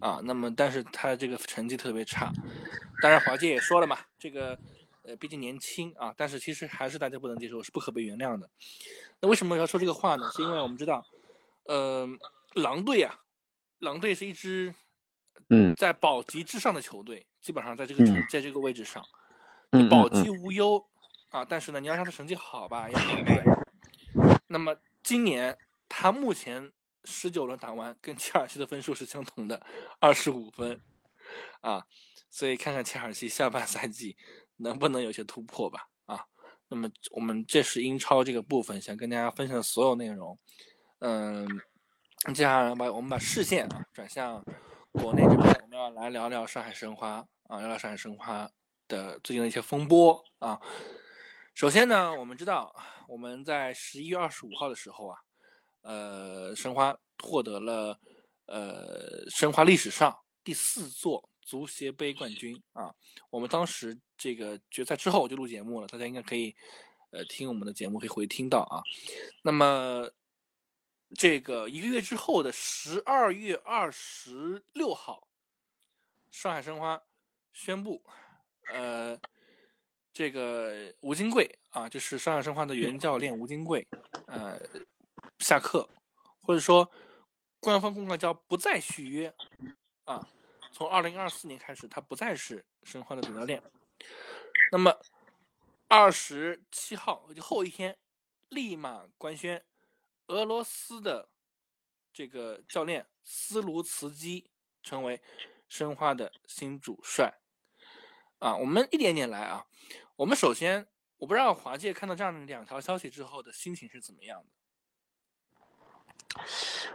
啊。那么，但是他这个成绩特别差。当然，华界也说了嘛，这个呃，毕竟年轻啊，但是其实还是大家不能接受，是不可被原谅的。那为什么要说这个话呢？是因为我们知道，呃，狼队啊，狼队是一支嗯在保级之上的球队，基本上在这个成嗯在这个位置上，你保级无忧。啊，但是呢，你要让他成绩好吧，也很难。那么今年他目前十九轮打完，跟切尔西的分数是相同的，二十五分，啊，所以看看切尔西下半赛季能不能有些突破吧，啊。那么我们这是英超这个部分想跟大家分享的所有内容，嗯，接下来把我们把视线啊转向国内这边，我们要来聊聊上海申花啊，聊聊上海申花的最近的一些风波啊。首先呢，我们知道我们在十一月二十五号的时候啊，呃，申花获得了呃申花历史上第四座足协杯冠军啊。我们当时这个决赛之后就录节目了，大家应该可以呃听我们的节目可以回听到啊。那么这个一个月之后的十二月二十六号，上海申花宣布，呃。这个吴金贵啊，就是上海申花的原教练吴金贵，呃，下课，或者说官方公告叫不再续约啊。从二零二四年开始，他不再是申花的主教练。那么二十七号就后一天，立马官宣，俄罗斯的这个教练斯卢茨基成为申花的新主帅。啊，我们一点点来啊。我们首先，我不知道华界看到这样的两条消息之后的心情是怎么样的。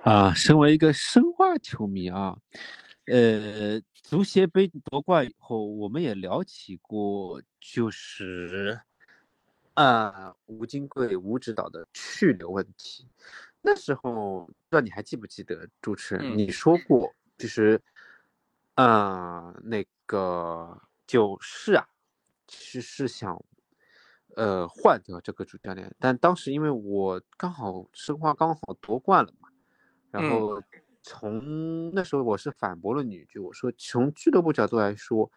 啊，身为一个申花球迷啊，呃，足协杯夺冠以后，我们也聊起过，就是啊，吴金贵吴指导的去留问题。那时候不知道你还记不记得，主持人你说过，就是啊，那个就是啊，其实是想呃换掉这个主教练，但当时因为我刚好申花刚好夺冠了嘛。然后从那时候我是反驳了你一句，我说从俱乐部角度来说，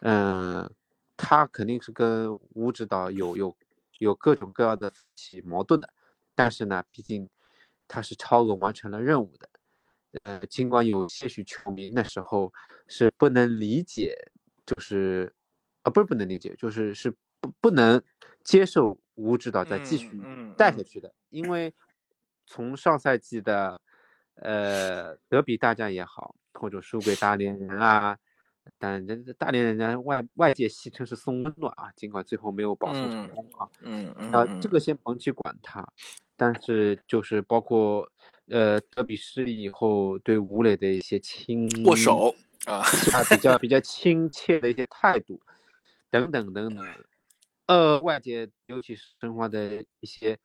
嗯，他肯定是跟吴指导有有有各种各样的起矛盾的，但是呢，毕竟他是超额完成了任务的，呃，尽管有些许球迷那时候是不能理解，就是啊不是不能理解，就是是不不能接受吴指导再继续带下去的，因为从上赛季的。呃，德比大战也好，或者输给大连人啊，但人大连人家外外界戏称是送温暖啊，尽管最后没有保送成功啊。嗯嗯。啊，这个先甭去管他，但是就是包括呃德比失利以后对吴磊的一些亲握手啊，比较比较亲切的一些态度等等等等，呃，外界尤其是申花的一些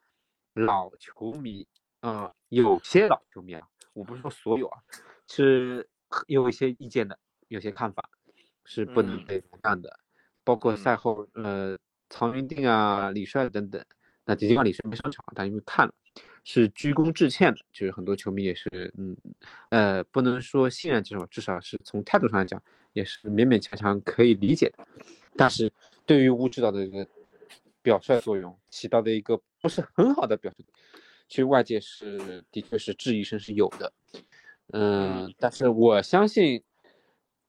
老球迷啊，有些老球迷啊。我不是说所有啊，是有一些意见的，有些看法是不能被容忍的，包括赛后呃曹云定啊、李帅等等。那尽管李帅没上场，但因为看了，是鞠躬致歉的，就是很多球迷也是嗯呃不能说信任这种，至少是从态度上来讲也是勉勉强强可以理解的。但是对于吴指导的一个表率作用起到的一个不是很好的表率。其实外界是的确是质疑声是有的，嗯，但是我相信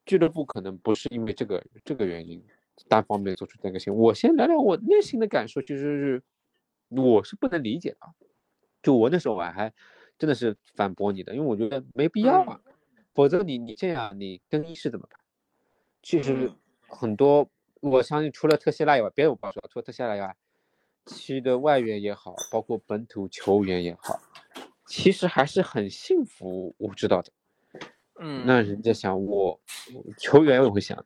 俱乐部可能不是因为这个这个原因单方面做出这个行为。我先聊聊我内心的感受，就是我是不能理解的。就我那时候我还真的是反驳你的，因为我觉得没必要啊，否则你你这样你更衣室怎么办？其实很多我相信除了特谢拉以外，别的我不说，除了特谢拉以外。其余的外援也好，包括本土球员也好，其实还是很幸福。我知道的，嗯，那人家想我，球员也会想，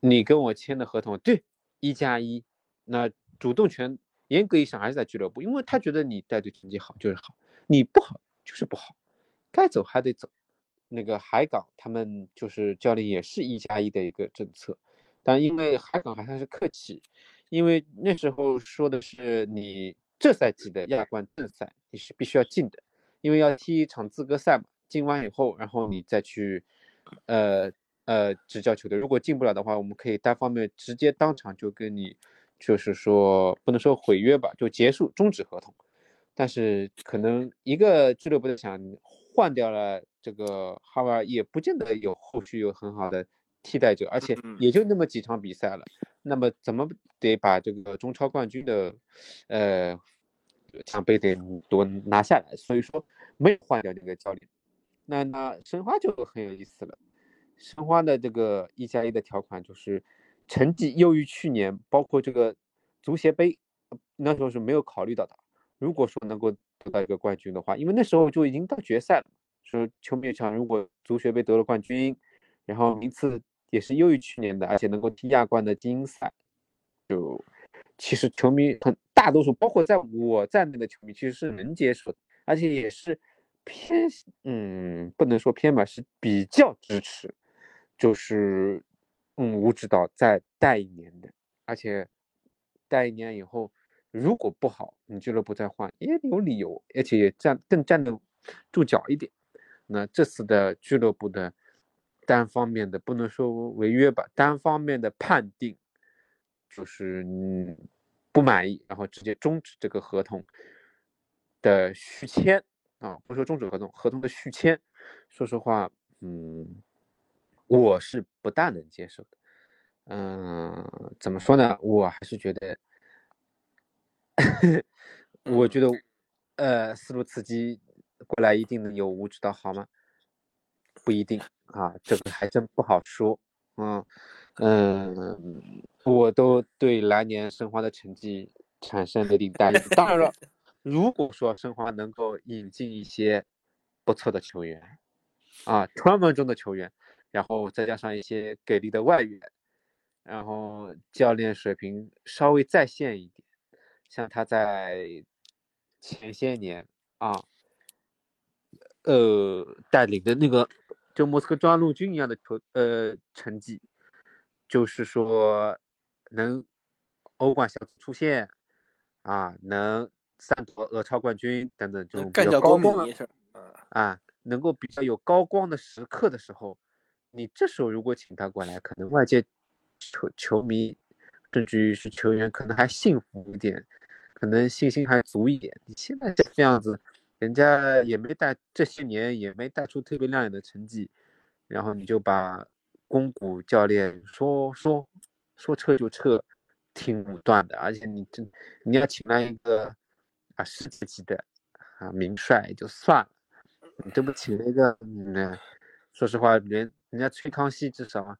你跟我签的合同，对，一加一，那主动权严格意义上还是在俱乐部，因为他觉得你带队成绩好就是好，你不好就是不好，该走还得走。那个海港他们就是教练也是一加一的一个政策，但因为海港还算是客气。因为那时候说的是你这赛季的亚冠正赛你是必须要进的，因为要踢一场资格赛嘛，进完以后，然后你再去，呃呃执教球队。如果进不了的话，我们可以单方面直接当场就跟你，就是说不能说毁约吧，就结束终止合同。但是可能一个俱乐部的想换掉了这个哈维尔，也不见得有后续有很好的替代者，而且也就那么几场比赛了。那么怎么得把这个中超冠军的，呃，奖杯得多拿下来？所以说没有换掉这个教练。那那申花就很有意思了。申花的这个一加一的条款就是成绩优于去年，包括这个足协杯，那时候是没有考虑到的。如果说能够得到一个冠军的话，因为那时候就已经到决赛了，说球迷想，如果足协杯得了冠军，然后名次。也是优于去年的，而且能够踢亚冠的精英赛，就其实球迷很大多数，包括在我在内的球迷，其实是能接受的，而且也是偏嗯，不能说偏吧，是比较支持，就是嗯，吴指导再带一年的，而且带一年以后，如果不好，你俱乐部再换也有理由，而且也站更站得住脚一点。那这次的俱乐部的。单方面的不能说违约吧，单方面的判定就是不满意，然后直接终止这个合同的续签啊，不说终止合同，合同的续签，说实话，嗯，我是不大能接受的。嗯，怎么说呢？我还是觉得 我觉得，呃，思路刺激过来一定能有吴指导好吗？不一定啊，这个还真不好说。嗯嗯，我都对来年申花的成绩产生了一定担忧。当然了，如果说申花能够引进一些不错的球员，啊，传闻中的球员，然后再加上一些给力的外援，然后教练水平稍微在线一点，像他在。前些年啊，呃，带领的那个就莫斯科中央陆军一样的球呃成绩，就是说能欧冠小组出线啊，能三夺俄超冠军等等这种比较高光的啊，能够比较有高光的时刻的时候，你这时候如果请他过来，可能外界球球迷甚至于是球员可能还幸福一点。可能信心还足一点。你现在这样子，人家也没带这些年也没带出特别亮眼的成绩，然后你就把公谷教练说说说撤就撤，挺武断的。而且你这你要请来一个啊世界级的啊名帅就算了，你这不请了一个嗯，说实话，连人家崔康熙至少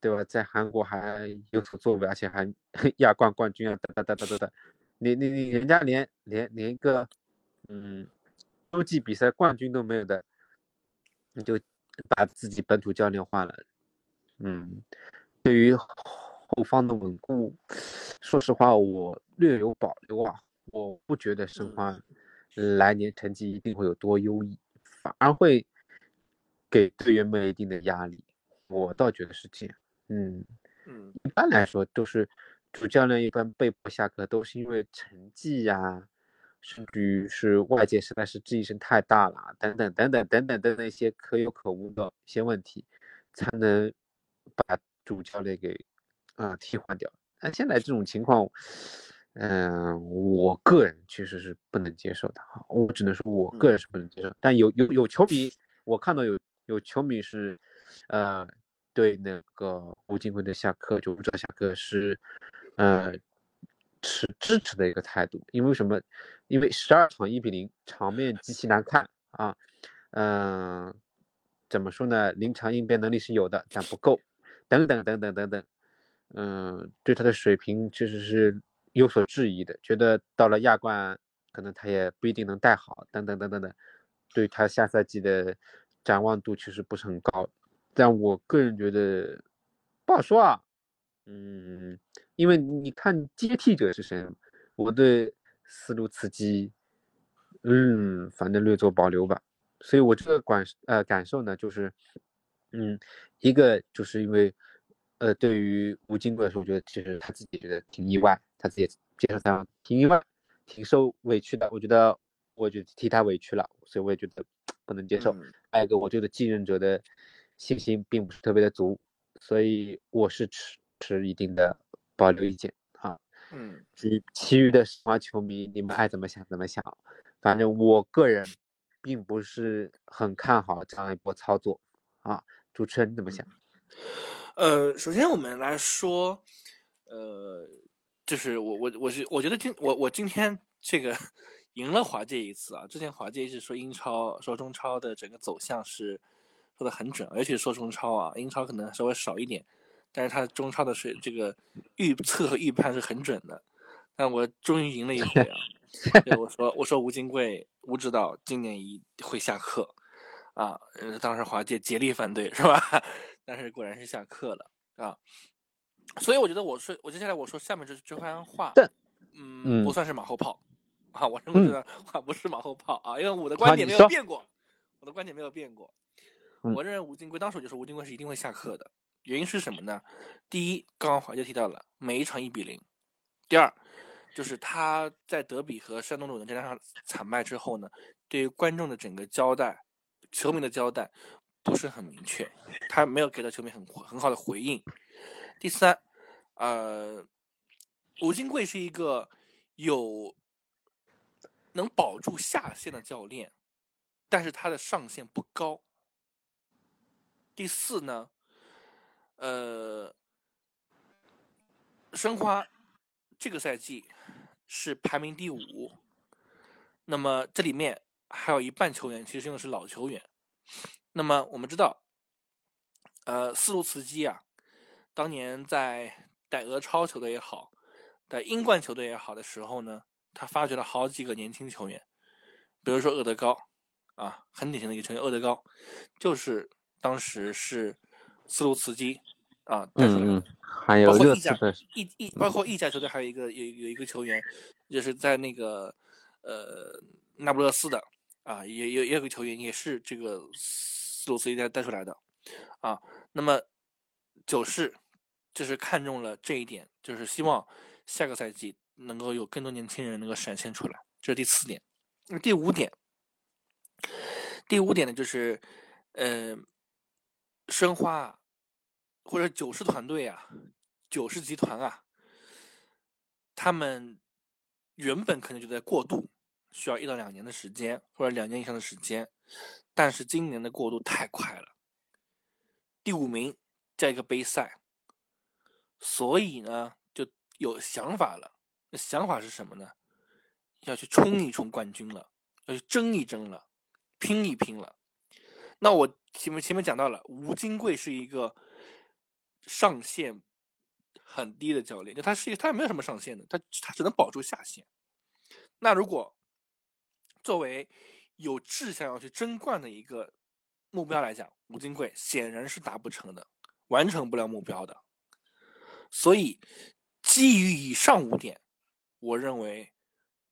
对吧，在韩国还有所作为，而且还 亚冠冠军啊，哒哒哒哒哒哒。你你你，人家连连连一个，嗯，洲际比赛冠军都没有的，你就把自己本土教练换了，嗯，对于后方的稳固，说实话我略有保留啊，我不觉得申花来年成绩一定会有多优异，反而会给队员们一定的压力，我倒觉得是这样，嗯嗯，一般来说都是。主教练一般被迫下课，都是因为成绩呀，甚至于是外界实在是质疑声太大了，等等等等等等的那些可有可无的一些问题，才能把主教练给啊替换掉。那现在这种情况，嗯，我个人确实是不能接受的哈，我只能说我个人是不能接受。但有有有球迷，我看到有有球迷是，呃，对那个吴金辉的下课就不知道下课是。呃，持支持的一个态度，因为什么？因为十二场一比零，场面极其难看啊。嗯，怎么说呢？临场应变能力是有的，但不够。等等等等等等。嗯，对他的水平确实是有所质疑的，觉得到了亚冠，可能他也不一定能带好。等等等等等，对他下赛季的展望度其实不是很高。但我个人觉得不好说啊。嗯。因为你看接替者是谁，我对思路刺激，嗯，反正略作保留吧。所以我这个感呃感受呢，就是，嗯，一个就是因为，呃，对于吴金贵来说，我觉得其实他自己觉得挺意外，他自己接受采访挺意外，挺受委屈的。我觉得，我就替他委屈了，所以我也觉得不能接受。还有一个，我觉得继任者的信心并不是特别的足，所以我是持持一定的。保留意见啊，嗯，其其余的申花球迷，你们爱怎么想怎么想，反正我个人并不是很看好这样一波操作啊。主持人怎么想？呃，首先我们来说，呃，就是我我我是我觉得今我我今天这个 赢了华界一次啊。之前华界一直说英超说中超的整个走向是说的很准，尤其是说中超啊，英超可能稍微少一点。但是他中超的水这个预测和预判是很准的，但我终于赢了一回啊！我说我说吴金贵吴指导今年一会下课啊，当时华界竭力反对是吧？但是果然是下课了啊！所以我觉得我说我接下来我说下面这这番话，嗯，不算是马后炮啊，我认为这段话不是马后炮啊，因为我的观点没有变过，我的观点没有变过，我认为吴金贵当时我就说吴金贵是一定会下课的。原因是什么呢？第一，刚刚华就提到了每一场一比零；第二，就是他在德比和山东鲁能战上惨败之后呢，对于观众的整个交代、球迷的交代不是很明确，他没有给到球迷很很好的回应。第三，呃，吴金贵是一个有能保住下限的教练，但是他的上限不高。第四呢？呃，申花这个赛季是排名第五，那么这里面还有一半球员其实用的是老球员。那么我们知道，呃，斯卢茨基啊，当年在带俄超球队也好，在英冠球队也好的时候呢，他发掘了好几个年轻球员，比如说厄德高，啊，很典型的一个球员，厄德高，就是当时是斯卢茨基啊带出来的。还有热刺的意意，包括意甲球队还有一个有有一个球员，就是在那个呃那不勒斯的啊，也有也有个球员也是这个斯鲁茨基带带出来的啊。那么九世就是看中了这一点，就是希望下个赛季能够有更多年轻人能够闪现出来。这是第四点。那第五点，第五点呢就是呃申花或者九世团队啊。九世集团啊，他们原本可能就在过渡，需要一到两年的时间，或者两年以上的时间，但是今年的过渡太快了，第五名加一个杯赛，所以呢就有想法了。那想法是什么呢？要去冲一冲冠军了，要去争一争了，拼一拼了。那我前面前面讲到了，吴金贵是一个上限。很低的教练，就他是他也没有什么上限的，他他只能保住下限。那如果作为有志向要去争冠的一个目标来讲，吴金贵显然是达不成的，完成不了目标的。所以基于以上五点，我认为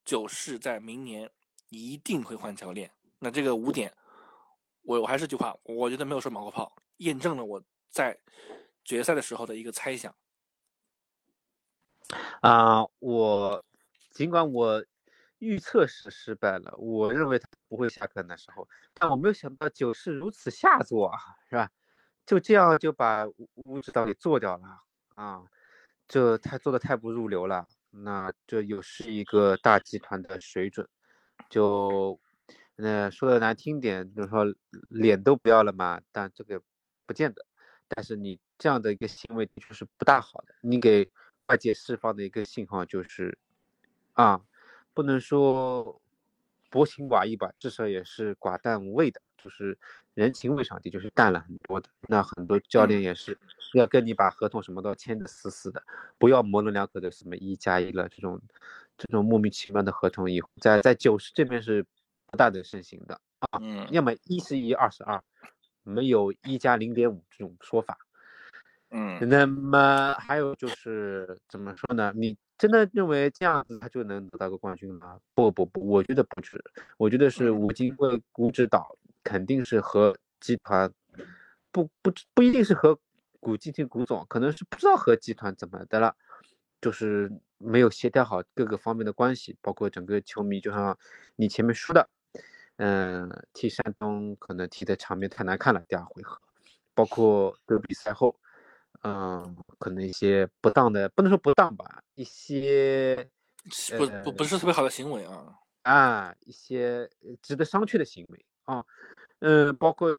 九世在明年一定会换教练。那这个五点，我我还是句话，我觉得没有说马后炮，验证了我在决赛的时候的一个猜想。啊，我尽管我预测是失败了，我认为他不会下课那时候，但我没有想到九是如此下作啊，是吧？就这样就把吴指导给做掉了啊，这太做的太不入流了。那这又是一个大集团的水准，就那说的难听点，就是说脸都不要了嘛。但这个不见得，但是你这样的一个行为的确是不大好的，你给。外界释放的一个信号就是，啊，不能说薄情寡义吧，至少也是寡淡无味的，就是人情味上的就是淡了很多的。那很多教练也是要跟你把合同什么都签的死死的，不要模棱两可的什么一加一了这种这种莫名其妙的合同，以后在在九十这边是不大的盛行的啊，要么一是一，二是二，没有一加零点五这种说法。嗯，那么还有就是怎么说呢？你真的认为这样子他就能得到个冠军吗？不不不，我觉得不是，我觉得是吴金贵、吴指导肯定是和集团不不不一定是和古基金古总，可能是不知道和集团怎么的了，就是没有协调好各个方面的关系，包括整个球迷，就像你前面说的，嗯，踢山东可能踢的场面太难看了，第二回合，包括德比赛后。嗯，可能一些不当的，不能说不当吧，一些不不不是特别好的行为啊啊，一些值得商榷的行为啊，嗯，包括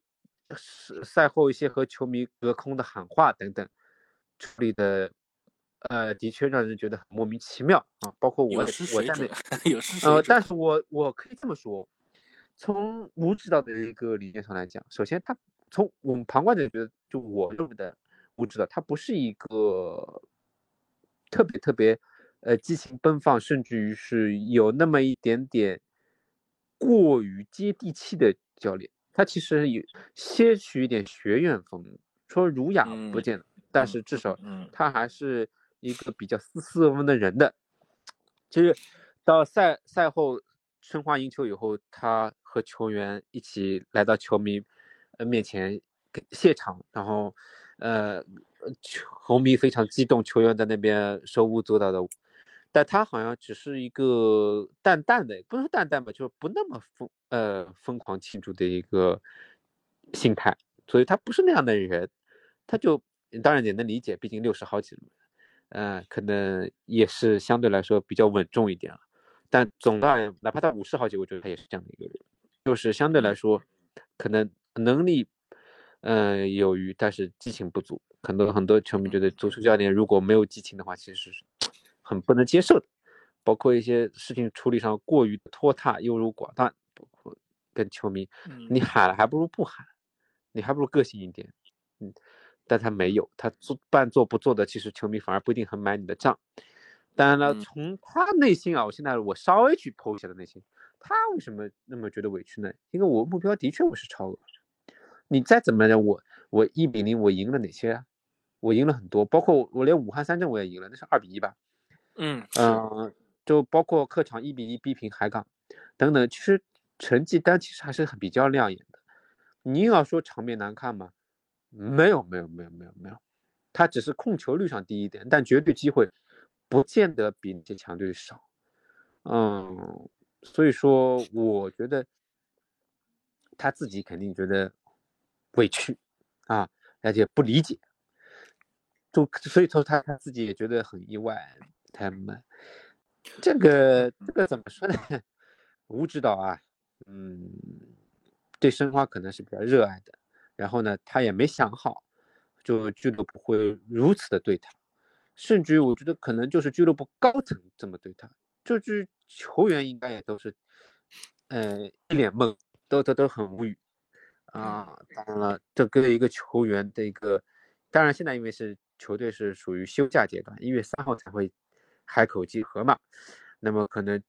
赛赛后一些和球迷隔空的喊话等等，处理的呃，的确让人觉得很莫名其妙啊。包括我我在内，呃，但是我我可以这么说，从无指导的一个理念上来讲，首先他从我们旁观者觉得，就我认为的。无指导他不是一个特别特别呃激情奔放，甚至于是有那么一点点过于接地气的教练。他其实有些许一点学院风，说儒雅不见得，但是至少他还是一个比较斯斯文文的人的。其实到赛赛后申花赢球以后，他和球员一起来到球迷呃面前谢场，然后。呃，球迷非常激动，球员在那边手舞足蹈的，但他好像只是一个淡淡的，不是淡淡吧，就是不那么疯，呃，疯狂庆祝的一个心态，所以他不是那样的人，他就当然也能理解，毕竟六十好几了，嗯，可能也是相对来说比较稳重一点了，但总的而言，哪怕他五十好几，我觉得他也是这样的一个人，就是相对来说，可能能力。嗯，有余，但是激情不足。很多很多球迷觉得足球教练如果没有激情的话，其实是很不能接受的。包括一些事情处理上过于拖沓、优柔寡断，包括跟球迷，你喊了还不如不喊，你还不如个性一点，嗯，但他没有，他做半做不做的，其实球迷反而不一定很买你的账。当然了，从他内心啊，我现在我稍微去剖一下的内心，他为什么那么觉得委屈呢？因为我目标的确我是超额，你再怎么着，我我一比零我赢了哪些啊？我赢了很多，包括我连武汉三镇我也赢了，那是二比一吧？嗯嗯，就包括客场一比一逼平海港等等，其实成绩单其实还是很比较亮眼的。你要说场面难看吗？没有没有没有没有没有，他只是控球率上低一点，但绝对机会。不见得比那些强队少，嗯，所以说我觉得他自己肯定觉得委屈啊，而且不理解，就所以说他他自己也觉得很意外。他们这个这个怎么说呢？吴指导啊，嗯，对申花可能是比较热爱的，然后呢，他也没想好，就俱乐部会如此的对他。甚至于，我觉得可能就是俱乐部高层这么对他，就是球员应该也都是，呃，一脸懵，都都都很无语啊。当然了，这跟一个球员的一个，当然现在因为是球队是属于休假阶段，一月三号才会海口集合嘛，那么可能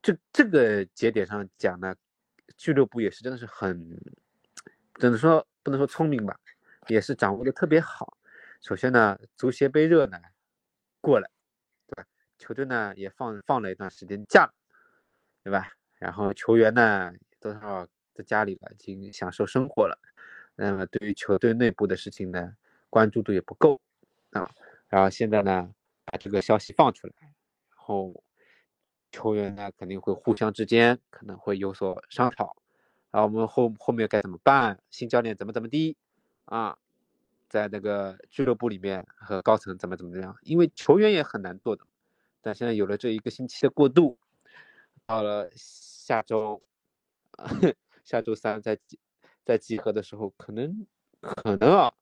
这这个节点上讲呢，俱乐部也是真的是很，只能说不能说聪明吧，也是掌握的特别好。首先呢，足协杯热呢。过了，对吧？球队呢也放放了一段时间假，对吧？然后球员呢多少在家里了，已经享受生活了。那么对于球队内部的事情呢，关注度也不够啊。然后现在呢，把这个消息放出来，然后球员呢肯定会互相之间可能会有所商讨。然后我们后后面该怎么办？新教练怎么怎么地啊？在那个俱乐部里面和高层怎么怎么样？因为球员也很难做的，但现在有了这一个星期的过渡，到了下周，下周三在在集合的时候，可能可能啊，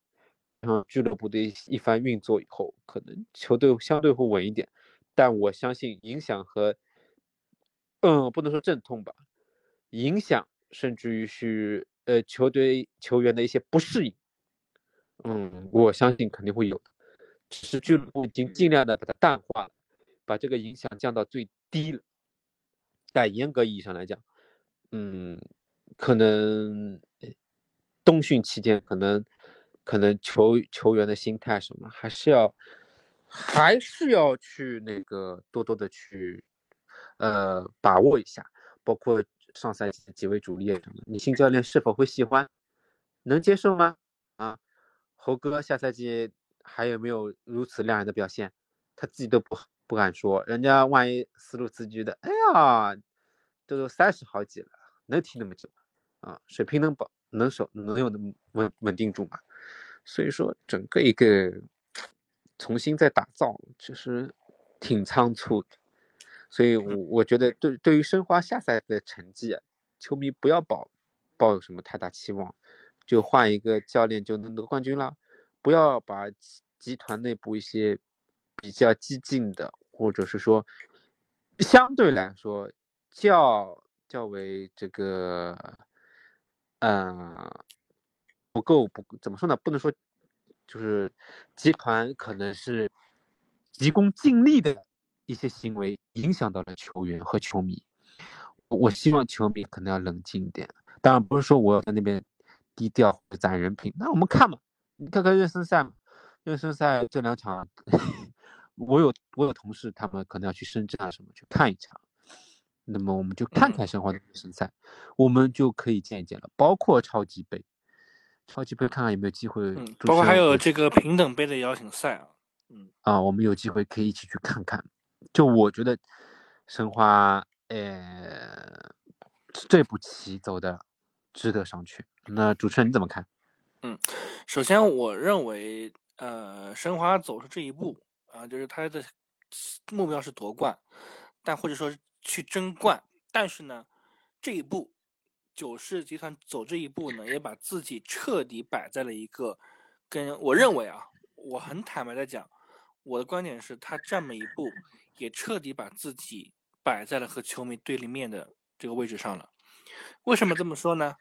嗯，俱乐部的一一番运作以后，可能球队相对会稳一点，但我相信影响和，嗯，不能说阵痛吧，影响甚至于是呃球队球员的一些不适应。嗯，我相信肯定会有的，只是俱乐部已经尽量的把它淡化了，把这个影响降到最低了。但严格意义上来讲，嗯，可能冬训期间，可能可能球球员的心态什么，还是要还是要去那个多多的去呃把握一下，包括上赛季几位主力什么，你新教练是否会喜欢，能接受吗？啊？猴哥下赛季还有没有如此亮眼的表现？他自己都不不敢说，人家万一思路自居的，哎呀，都都三十好几了，能踢那么久啊？水平能保能守能有那么稳稳定住吗？所以说整个一个重新再打造，其实挺仓促的。所以，我我觉得对对于申花下赛的成绩，球迷不要抱抱有什么太大期望。就换一个教练就能得冠军了，不要把集团内部一些比较激进的，或者是说相对来说较较为这个，呃，不够不怎么说呢？不能说就是集团可能是急功近利的一些行为影响到了球员和球迷。我希望球迷可能要冷静一点。当然不是说我在那边。低调攒人品，那我们看嘛，你看看热身赛嘛，热身赛这两场，我有我有同事，他们可能要去深圳啊什么去看一场，那么我们就看看申花的热身赛，我们就可以见一见了，包括超级杯，超级杯看看有没有机会，包括还有这个平等杯的邀请赛啊，嗯啊，我们有机会可以一起去看看，就我觉得申花，呃，这步棋走的值得上去。那主持人你怎么看？嗯，首先我认为，呃，申花走出这一步啊，就是他的目标是夺冠，但或者说去争冠，但是呢，这一步九世集团走这一步呢，也把自己彻底摆在了一个跟我认为啊，我很坦白的讲，我的观点是他这么一步也彻底把自己摆在了和球迷对立面的这个位置上了。为什么这么说呢？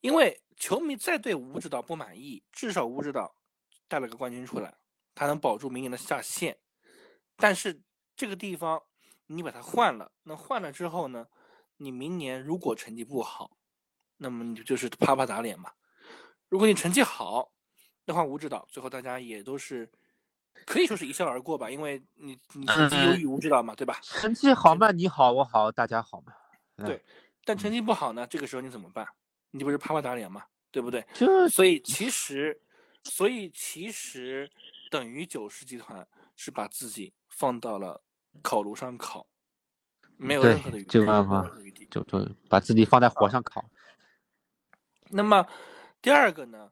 因为球迷再对吴指导不满意，至少吴指导带了个冠军出来，他能保住明年的下限。但是这个地方你把它换了，那换了之后呢？你明年如果成绩不好，那么你就是啪啪打脸嘛。如果你成绩好，那换吴指导最后大家也都是可以说是一笑而过吧，因为你你成绩优于吴指导嘛，对吧？成绩好嘛，你好我好大家好嘛。对，但成绩不好呢，这个时候你怎么办？你不是啪啪打脸嘛，对不对？就所以其实，所以其实等于九世集团是把自己放到了烤炉上烤，没有任何的余地，就。就就把自己放在火上烤。那么第二个呢，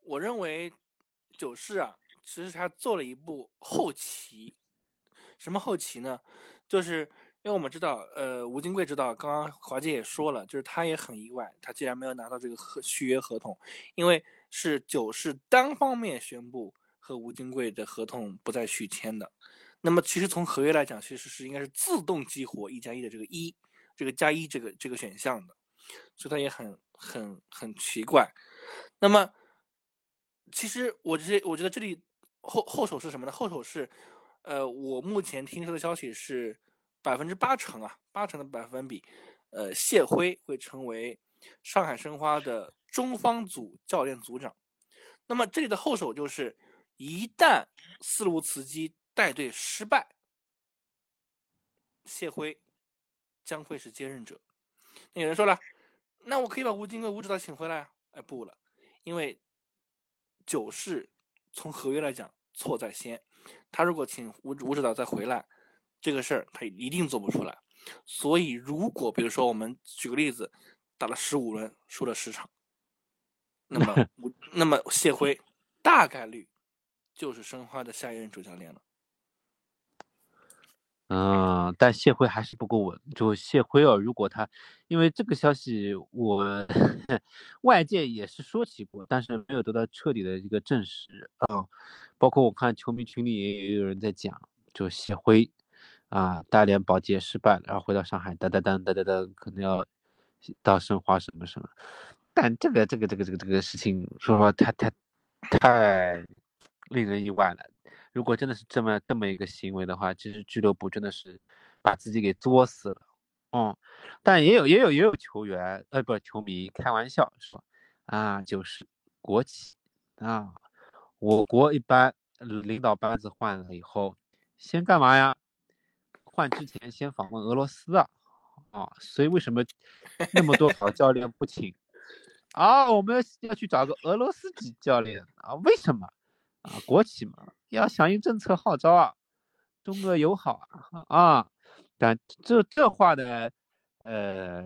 我认为九世啊，其实他做了一步后棋。什么后棋呢？就是因为我们知道，呃，吴金贵知道，刚刚华姐也说了，就是他也很意外，他竟然没有拿到这个合续约合同，因为是九世单方面宣布和吴金贵的合同不再续签的。那么其实从合约来讲，其实是应该是自动激活一加一的这个一，这个加一这个这个选项的，所以他也很很很奇怪。那么其实我这我觉得这里后后手是什么呢？后手是，呃，我目前听说的消息是百分之八成啊，八成的百分比，呃，谢辉会成为上海申花的中方组教练组长。那么这里的后手就是，一旦斯卢茨基带队失败，谢辉将会是接任者。那有人说了，那我可以把吴金贵、吴指导请回来啊？哎，不了，因为九世从合约来讲错在先，他如果请吴吴指导再回来，这个事儿他一定做不出来。所以，如果比如说我们举个例子，打了十五轮输了十场，那么那么谢辉大概率就是申花的下一任主教练了。嗯，但谢辉还是不够稳。就谢辉哦，如果他，因为这个消息我 外界也是说起过，但是没有得到彻底的一个证实啊。包括我看球迷群里也有人在讲，就谢辉啊，大连保级失败了，然后回到上海，哒哒哒哒哒哒，可能要到申花什么什么。但这个这个这个这个这个事情，说实话太太太令人意外了。如果真的是这么这么一个行为的话，其实俱乐部真的是把自己给作死了。嗯，但也有也有也有球员，呃，不，球迷开玩笑说，啊，就是国企啊，我国一般领导班子换了以后，先干嘛呀？换之前先访问俄罗斯啊，啊，所以为什么那么多好教练不请？啊，我们要要去找个俄罗斯籍教练啊？为什么？啊，国企嘛，要响应政策号召啊，中俄友好啊啊！但这这话呢，呃，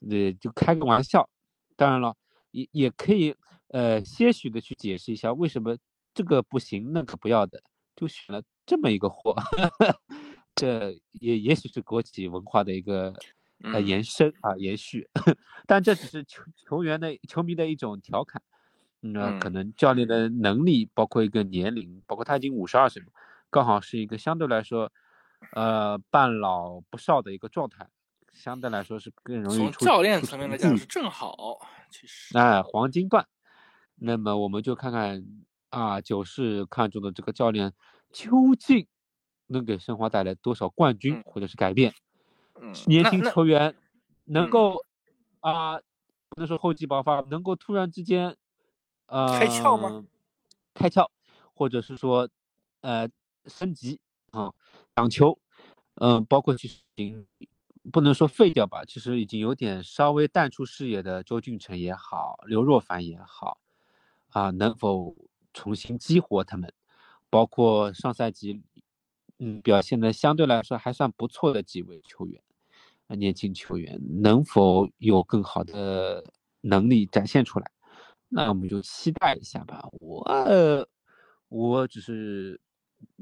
呃，就开个玩笑。当然了，也也可以呃些许的去解释一下为什么这个不行，那个不要的，就选了这么一个货。这也也许是国企文化的一个呃嗯延伸啊延续，但这只是球球员的球迷的一种调侃。那可嗯能教练的能力，包括一个年龄，包括他已经五十二岁了，刚好是一个相对来说，呃，半老不少的一个状态，相对来说是更容易从教练层面来讲是正好，其实。哎，黄金段。那么我们就看看啊，九世看中的这个教练究竟能给申花带来多少冠军嗯或者是改变。嗯，年轻球员能嗯够啊、不能说厚积薄发，能够突然之间呃开窍吗？开窍，或者是说呃升级啊，挡球，嗯、包括其实已经不能说废掉吧，其实已经有点稍微淡出视野的周俊辰也好，刘若凡也好，啊，能否重新激活他们？包括上赛季，嗯，表现的相对来说还算不错的几位球员，年轻球员能否有更好的能力展现出来？那我们就期待一下吧。我呃我只是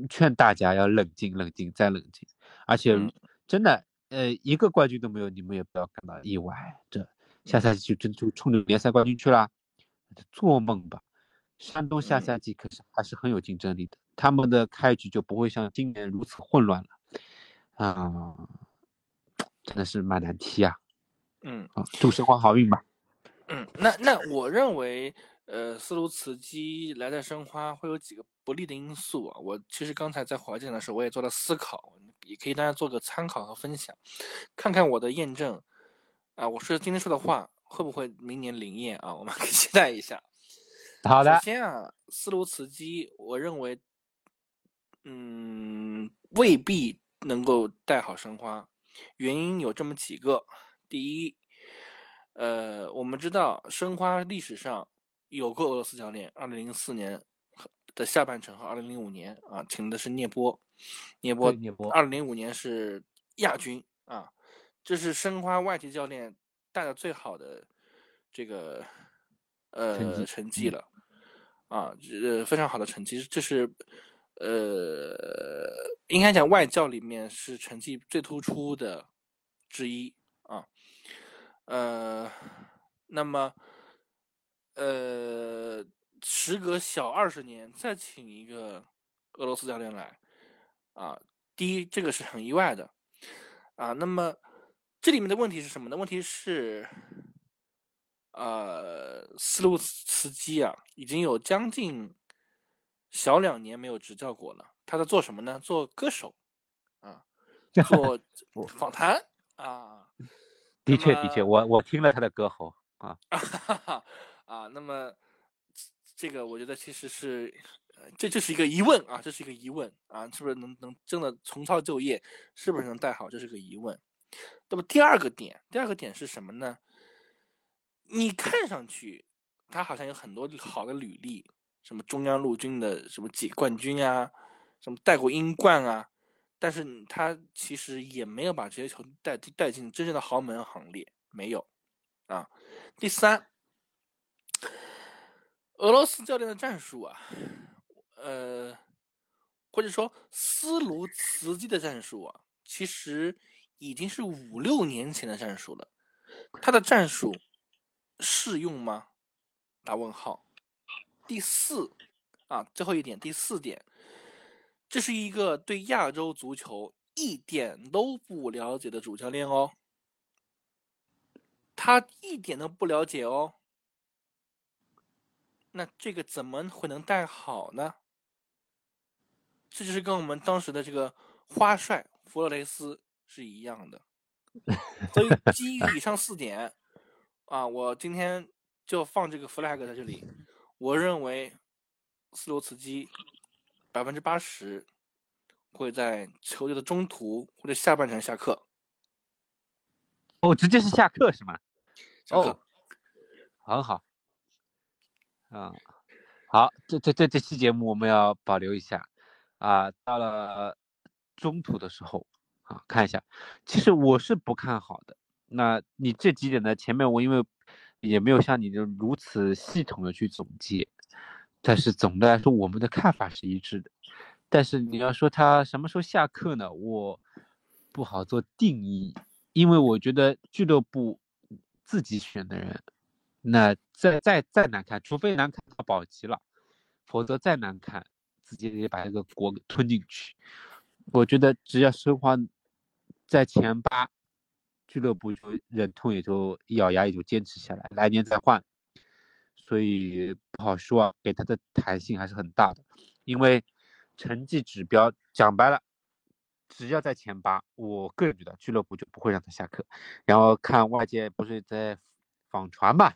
劝大家要冷静、冷静再冷静，而且嗯真的，呃，一个冠军都没有，你们也不要感到意外。这下赛季就真就冲着联赛冠军去了，做梦吧！山东下嗯赛季可是还是很有竞争力的，他们的开局就不会像今年如此混乱了。啊，真的是蛮难踢啊。嗯啊，祝申花好运吧。嗯，那那我认为，呃，斯卢茨基来在申花会有几个不利的因素啊。我其实刚才在华健的时候，我也做了思考，也可以大家做个参考和分享，看看我的验证啊，我说今天说的话会不会明年灵验啊？我们 可以期待一下。好的首，先啊，斯卢茨基，我认为，嗯，未必能够带好申花，原因有这么几个。第一，呃，我们知道申花历史上有过俄罗斯教练，二零零四年的下半程和二零零五年啊，请的是涅波，涅波对聂波二零零五年是亚军啊，这是申花外籍教练带的最好的这个呃成绩了。啊，呃，非常好的成绩，这是，呃，应该讲外教里面是成绩最突出的之一啊，呃，那么，呃，时隔小二十年再请一个俄罗斯教练来，啊，第一，这个是很意外的，啊，那么这里面的问题是什么呢？问题是。呃，斯卢茨基啊，已经有将近小两年没有执教过了。他在做什么呢？做歌手啊，做访谈啊。的确的确，我我听了他的歌喉啊，啊，那么这个我觉得其实是，呃这这是一个疑问啊，这是一个疑问啊，是不是能能真的重操旧业，是不是能带好，这是个疑问。那么第二个点，第二个点是什么呢？你看上去他好像有很多好的履历，什么中央陆军的什么几冠军啊，什么带过英冠啊，但是他其实也没有把这些球队带带进真正的豪门行列，没有啊。第三，俄罗斯教练的战术啊，呃，或者说斯卢茨基的战术啊，其实已经是五六年前的战术了。他的战术适用吗？打问号。第四啊，最后一点，第四点，这是一个对亚洲足球一点都不了解的主教练哦，他一点都不了解哦。那这个怎么会能带好呢？这就是跟我们当时的这个花帅弗洛雷斯是一样的。所以基于以上四点，啊，我今天就放这个 flag 在这里。我认为斯洛茨基百分之八十会在球队的中途或者下半场下课。哦，直接是下课是吗？下课。哦很好，啊、好，这这这这期节目我们要保留一下啊。到了中途的时候啊，看一下，其实我是不看好的。那你这几点呢？前面我因为也没有像你这如此系统的去总结，但是总的来说，我们的看法是一致的。但是你要说他什么时候下课呢？我不好做定义，因为我觉得俱乐部自己选的人，那再再再难看，除非难看到保级了，否则再难看，自己得把这个锅给吞进去。我觉得只要申花在前八，俱乐部就忍痛也就一咬牙也就坚持下来，来年再换。所以不好说啊，给他的弹性还是很大的，因为成绩指标讲白了，只要在前八，我个人觉得俱乐部就不会让他下课。然后看外界不是在访传嘛，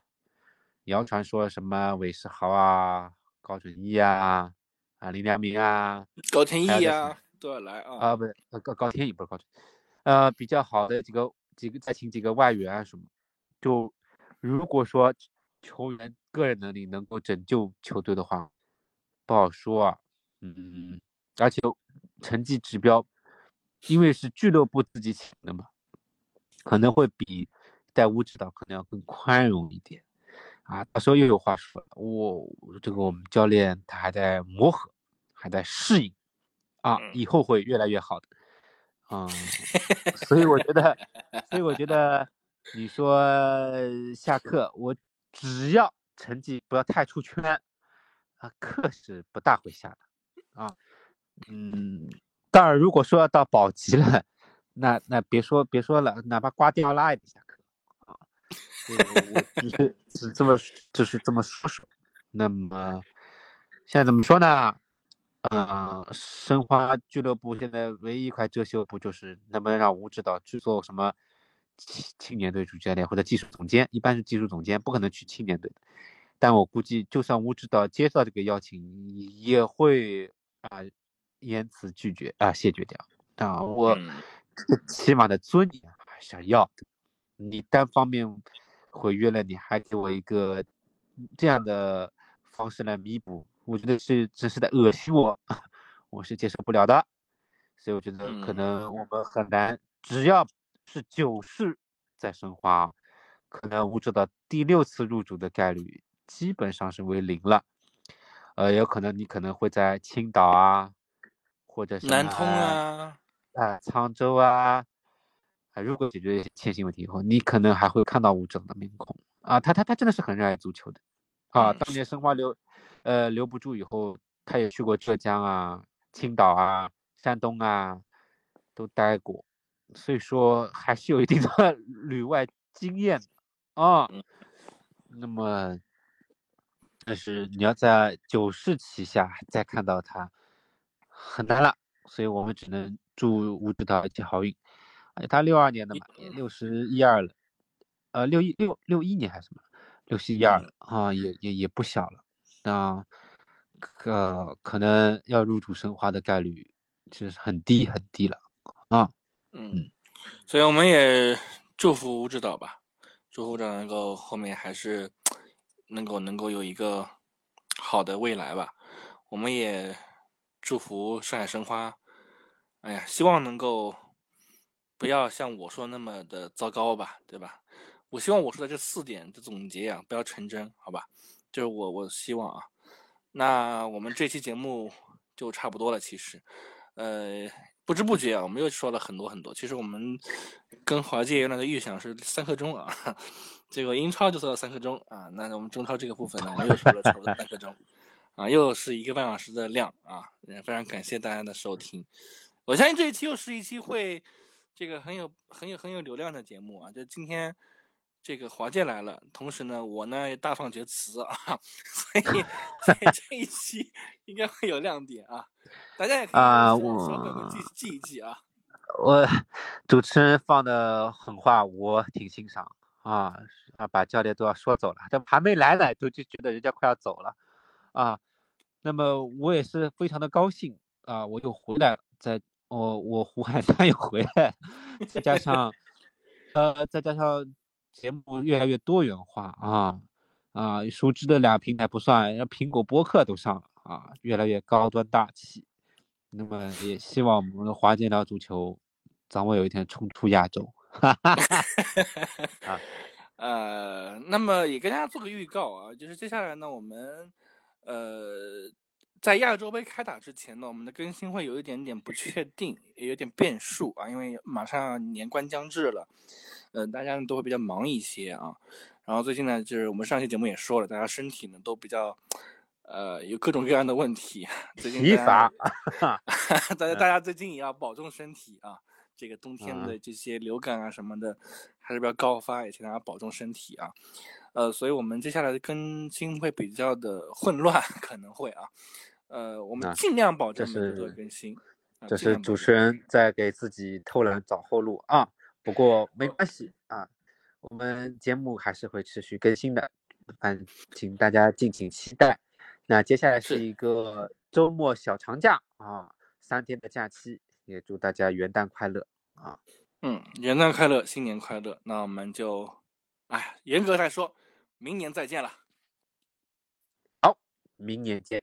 谣传说什么韦世豪啊、高准翼啊、啊林良铭啊，高天还有就是意啊都要来啊。啊不是呃高高天意不是高准，呃比较好的几个几个再请几个外援啊什么，就如果说球员个人能力能够拯救球队的话，不好说啊，嗯，而且成绩指标，因为是俱乐部自己请的嘛，可能会比带乌指导可能要更宽容一点啊。到时候又有话说了，我这个我们教练他还在磨合，还在适应啊，嗯以后会越来越好的。嗯，所以我觉得，所以我觉得 你说下课，我只要成绩不要太出圈，啊，课是不大会下的啊。嗯，当然，如果说要到保级了，那那别说别说了，哪怕挂掉拉也得下课啊。我只是只这么就是这么说说。那么现在怎么说呢？嗯，申花俱乐部现在唯一一块遮羞布就是能不能让吴指导去做什么青青年队主教练或者技术总监，一般是技术总监，不可能去青年队。但我估计，就算吴指导接到这个邀请，也会啊言辞拒绝啊谢绝掉。啊，我起码的尊严还是要的。你单方面毁约了，你还给我一个这样的方式来弥补。我觉得是只是在恶心我，我是接受不了的，所以我觉得可能我们很难，只要是九世在申花，可能吴指导第六次入主的概率基本上是为零了，呃，有可能你可能会在青岛啊，或者是南通啊，啊，沧州啊，啊，如果解决欠薪问题以后，你可能还会看到吴整的面孔。啊，他他他真的是很热爱足球的，啊，当年申花留。呃，留不住以后，他也去过浙江啊、青岛啊、山东啊，都待过，所以说还是有一定的旅外经验啊。那么，但是你要在九世旗下再看到他，很难了。所以我们只能祝吴指导一切好运。哎，他六二年的嘛，也六十一二了，呃，六一六六一年还是什么，六十一二了啊，也也也不小了。那可可能要入主申花的概率其实很低很低了啊。嗯，所以我们也祝福吴指导吧，祝福吴指导能够后面还是能够能够有一个好的未来吧。我们也祝福上海申花，哎呀，希望能够不要像我说那么的糟糕吧，对吧？我希望我说的这四点的总结啊，不要成真，好吧？就是我，我希望啊，那我们这期节目就差不多了。其实，呃，不知不觉啊，我们又说了很多很多。其实我们跟华界原来的预想是三刻钟啊，这个英超就说了三刻钟啊，那我们中超这个部分呢，我们又说了差不多三刻钟啊，又是一个半小时的量啊，也非常感谢大家的收听。我相信这一期又是一期会这个很有很有很有流量的节目啊，就今天。这个华健来了，同时呢，我呢也大放厥词啊，所以在这一期应该会有亮点啊，大家也可以啊，我记记一记啊。我主持人放的狠话，我挺欣赏啊啊，把教练都要说走了，这还没来呢，都就觉得人家快要走了啊。那么我也是非常的高兴啊，我又回来了，在我我胡海山又回来，再加上呃，再加上。节目越来越多元化啊啊，熟知的俩平台不算，苹果播客都上了啊，越来越高端大气。那么也希望我们的华健聊足球，早晚有一天冲出亚洲。哈哈哈哈哈。呃，那么也跟大家做个预告啊，就是接下来呢，我们呃在亚洲杯开打之前呢，我们的更新会有一点点不确定，也有点变数啊，因为马上年关将至了。嗯，大家呢都会比较忙一些啊，然后最近呢，就是我们上期节目也说了，大家身体呢都比较，呃，有各种各样的问题。最近疲乏，大家大家最近也要保重身体啊。这个冬天的这些流感啊什么的，还是比较高发，也请大家保重身体啊。呃，所以我们接下来的更新会比较的混乱，可能会啊。呃，我们尽量保证每周更新。这是主持人在给自己偷懒找后路啊。不过没关系啊，我们节目还是会持续更新的，嗯，请大家敬请期待。那接下来是一个周末小长假啊，三天的假期，也祝大家元旦快乐啊！嗯，元旦快乐，新年快乐。那我们就，哎，严格来说，明年再见了。好，明年见。